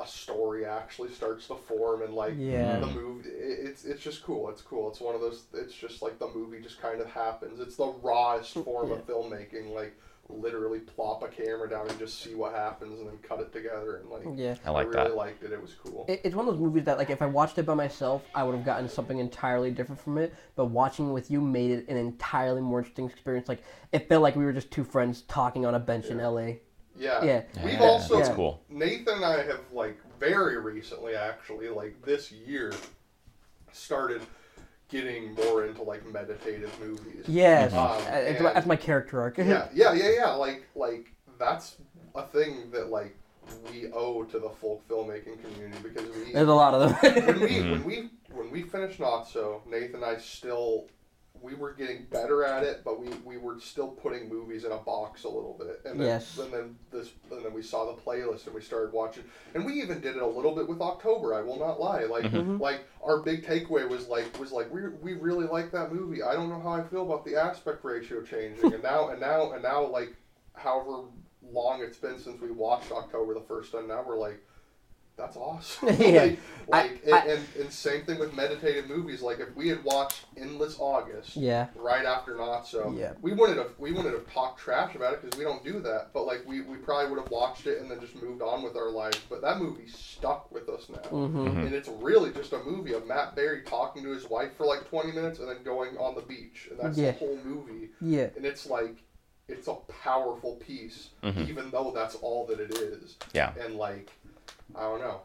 a story actually starts to form and like Yeah. the movie it's it's just cool it's cool it's one of those it's just like the movie just kind of happens it's the rawest form of filmmaking like literally plop a camera down and just see what happens and then cut it together and like Yeah. I like really that. liked it it was cool It, it's one of those movies that, like, if I watched it by myself, I would have gotten something entirely different from it. But watching with you made it an entirely more interesting experience. Like, it felt like we were just two friends talking on a bench in L.A. yeah Yeah. we've Yeah, also that's cool. Nathon and I have like very recently actually like this year started getting more into like meditative movies Yes, Um, Uh, and- that's my character arc. yeah, yeah, yeah, yeah. Like, like that's a thing that like we owe to the folk filmmaking community because we There's a lot of them. when we when we when we finished Not So, Nathon and I still we were getting better at it, but we, we were still putting movies in a box a little bit. And then Yes. and then this and then we saw the playlist and we started watching and we even did it a little bit with October, I will not lie. Like Mm-hmm. like our big takeaway was like was like we we really like that movie. I don't know how I feel about the aspect ratio changing and now and now and now like however long it's been since we watched October the first time, now we're like that's awesome. Yeah. like, like I- I- and, and, and same thing with meditative movies. Like if we had watched Endless August yeah. right after Not So, Yeah. we wouldn't have we wouldn't have talked trash about it because we don't do that. But like we, we probably would have watched it and then just moved on with our lives. But that movie stuck with us now, mm-hmm. and it's really just a movie of Matt Berry talking to his wife for like twenty minutes and then going on the beach, and that's Yeah. the whole movie. Yeah. And it's like it's a powerful piece, Mhm. even though that's all that it is Yeah. and like I don't know,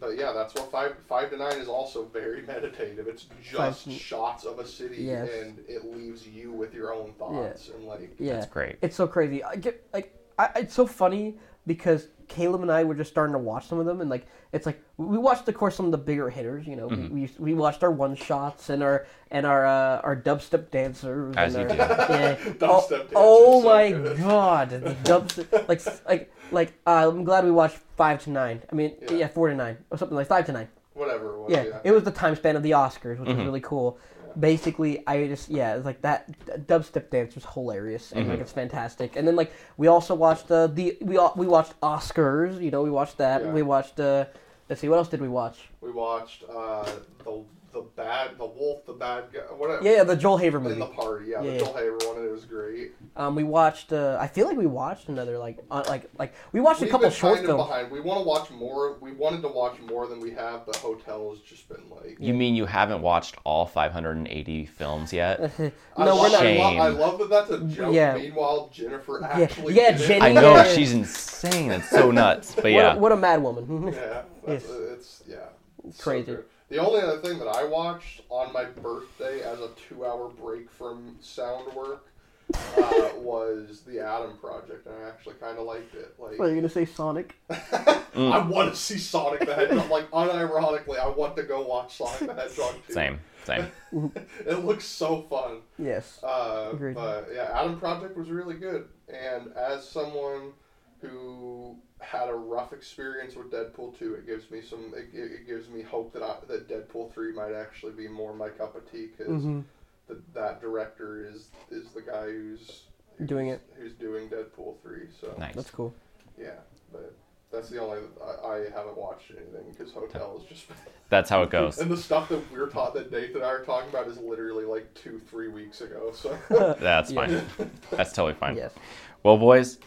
but yeah, that's what five five to nine is also very meditative. It's just Five- shots of a city, Yes. and it leaves you with your own thoughts and like Yeah. That's great. It's so crazy. I get like I, it's so funny because Calob and I were just starting to watch some of them, and like it's like we watched, of course, some of the bigger hitters. You know, Mm-hmm. we, we watched our one shots and our and our uh, our dubstep dancers. As and you our, do. Yeah. Dubstep oh, dancers, oh so my good. god, the dubstep like like like uh, I'm glad we watched five to nine. I mean, yeah. Yeah. four to nine or something like five to nine. whatever. It was, Yeah, yeah. it was the time span of the Oscars, which Mhm. was really cool. Basically, I just yeah, it's like that dubstep dance was hilarious and like Mhm. it's fantastic. And then like we also watched uh, the we all, we watched Oscars. You know, we watched that. Yeah. We watched. Uh, let's see, what else did we watch? We watched uh, the the bad the wolf the bad guy whatever Yeah, the Joel Haver movie. in the party yeah, Yeah, the yeah. Joel Haver one and it was great. Um, we watched. Uh, I feel like we watched another like uh, like like we watched We've a couple been short films. behind. We want to watch more. We wanted to watch more than we have, but Hotel has just been like. You mean you haven't watched all 580 films yet? I no, we're love, not. I, love, Shame. I love that that's a joke. Yeah. Meanwhile, Jennifer actually. yeah, did it. Jenny- I know she's insane. It's so nuts. But What, yeah, a, what a mad woman. Yeah, that's, Yes. it's yeah, it's Crazy. good. The only other thing that I watched on my birthday as a two-hour break from sound work uh, was the Adam Project, and I actually kind of liked it. Like, What are you gonna say, Sonic? I want to see Sonic the Hedgehog. like, unironically, I want to go watch Sonic the Hedgehog too. same, same. It looks so fun. Yes. Uh, Agreed. but yeah, Adam Project was really good. And as someone who had a rough experience with Deadpool 2, it gives me some. It, it it gives me hope that I, that Deadpool 3 might actually be more my cup of tea because hmm that director is is the guy who's, who's Doing it. who's doing Deadpool 3. So Nice. That's cool. yeah, but That's the only I, I haven't watched anything because Hotel is just. That's how it goes. and the stuff that we are taught that Nate and I are talking about is literally like two, three weeks ago. So. That's Yeah. fine. That's totally fine. Yes. Well, boys,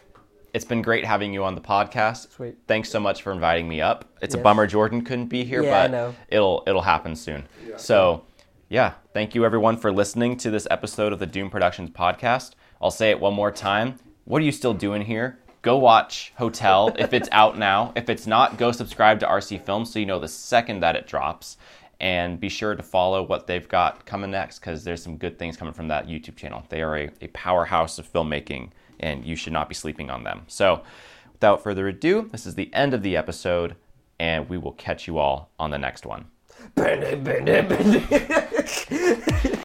it's been great having you on the podcast. Sweet. Thanks so much for inviting me up. It's a bummer Jordan couldn't be here, Yeah, but it'll it'll happen soon. Yeah. So, yeah, thank you everyone for listening to this episode of the Doomed Productions podcast. I'll say it one more time. What are you still doing here? Go watch Hotel if it's out now. If it's not, go subscribe to RC Films so you know the second that it drops. And be sure to follow what they've got coming next because there's some good things coming from that YouTube channel. They are a, a powerhouse of filmmaking and you should not be sleeping on them. So, without further ado, this is the end of the episode and we will catch you all on the next one.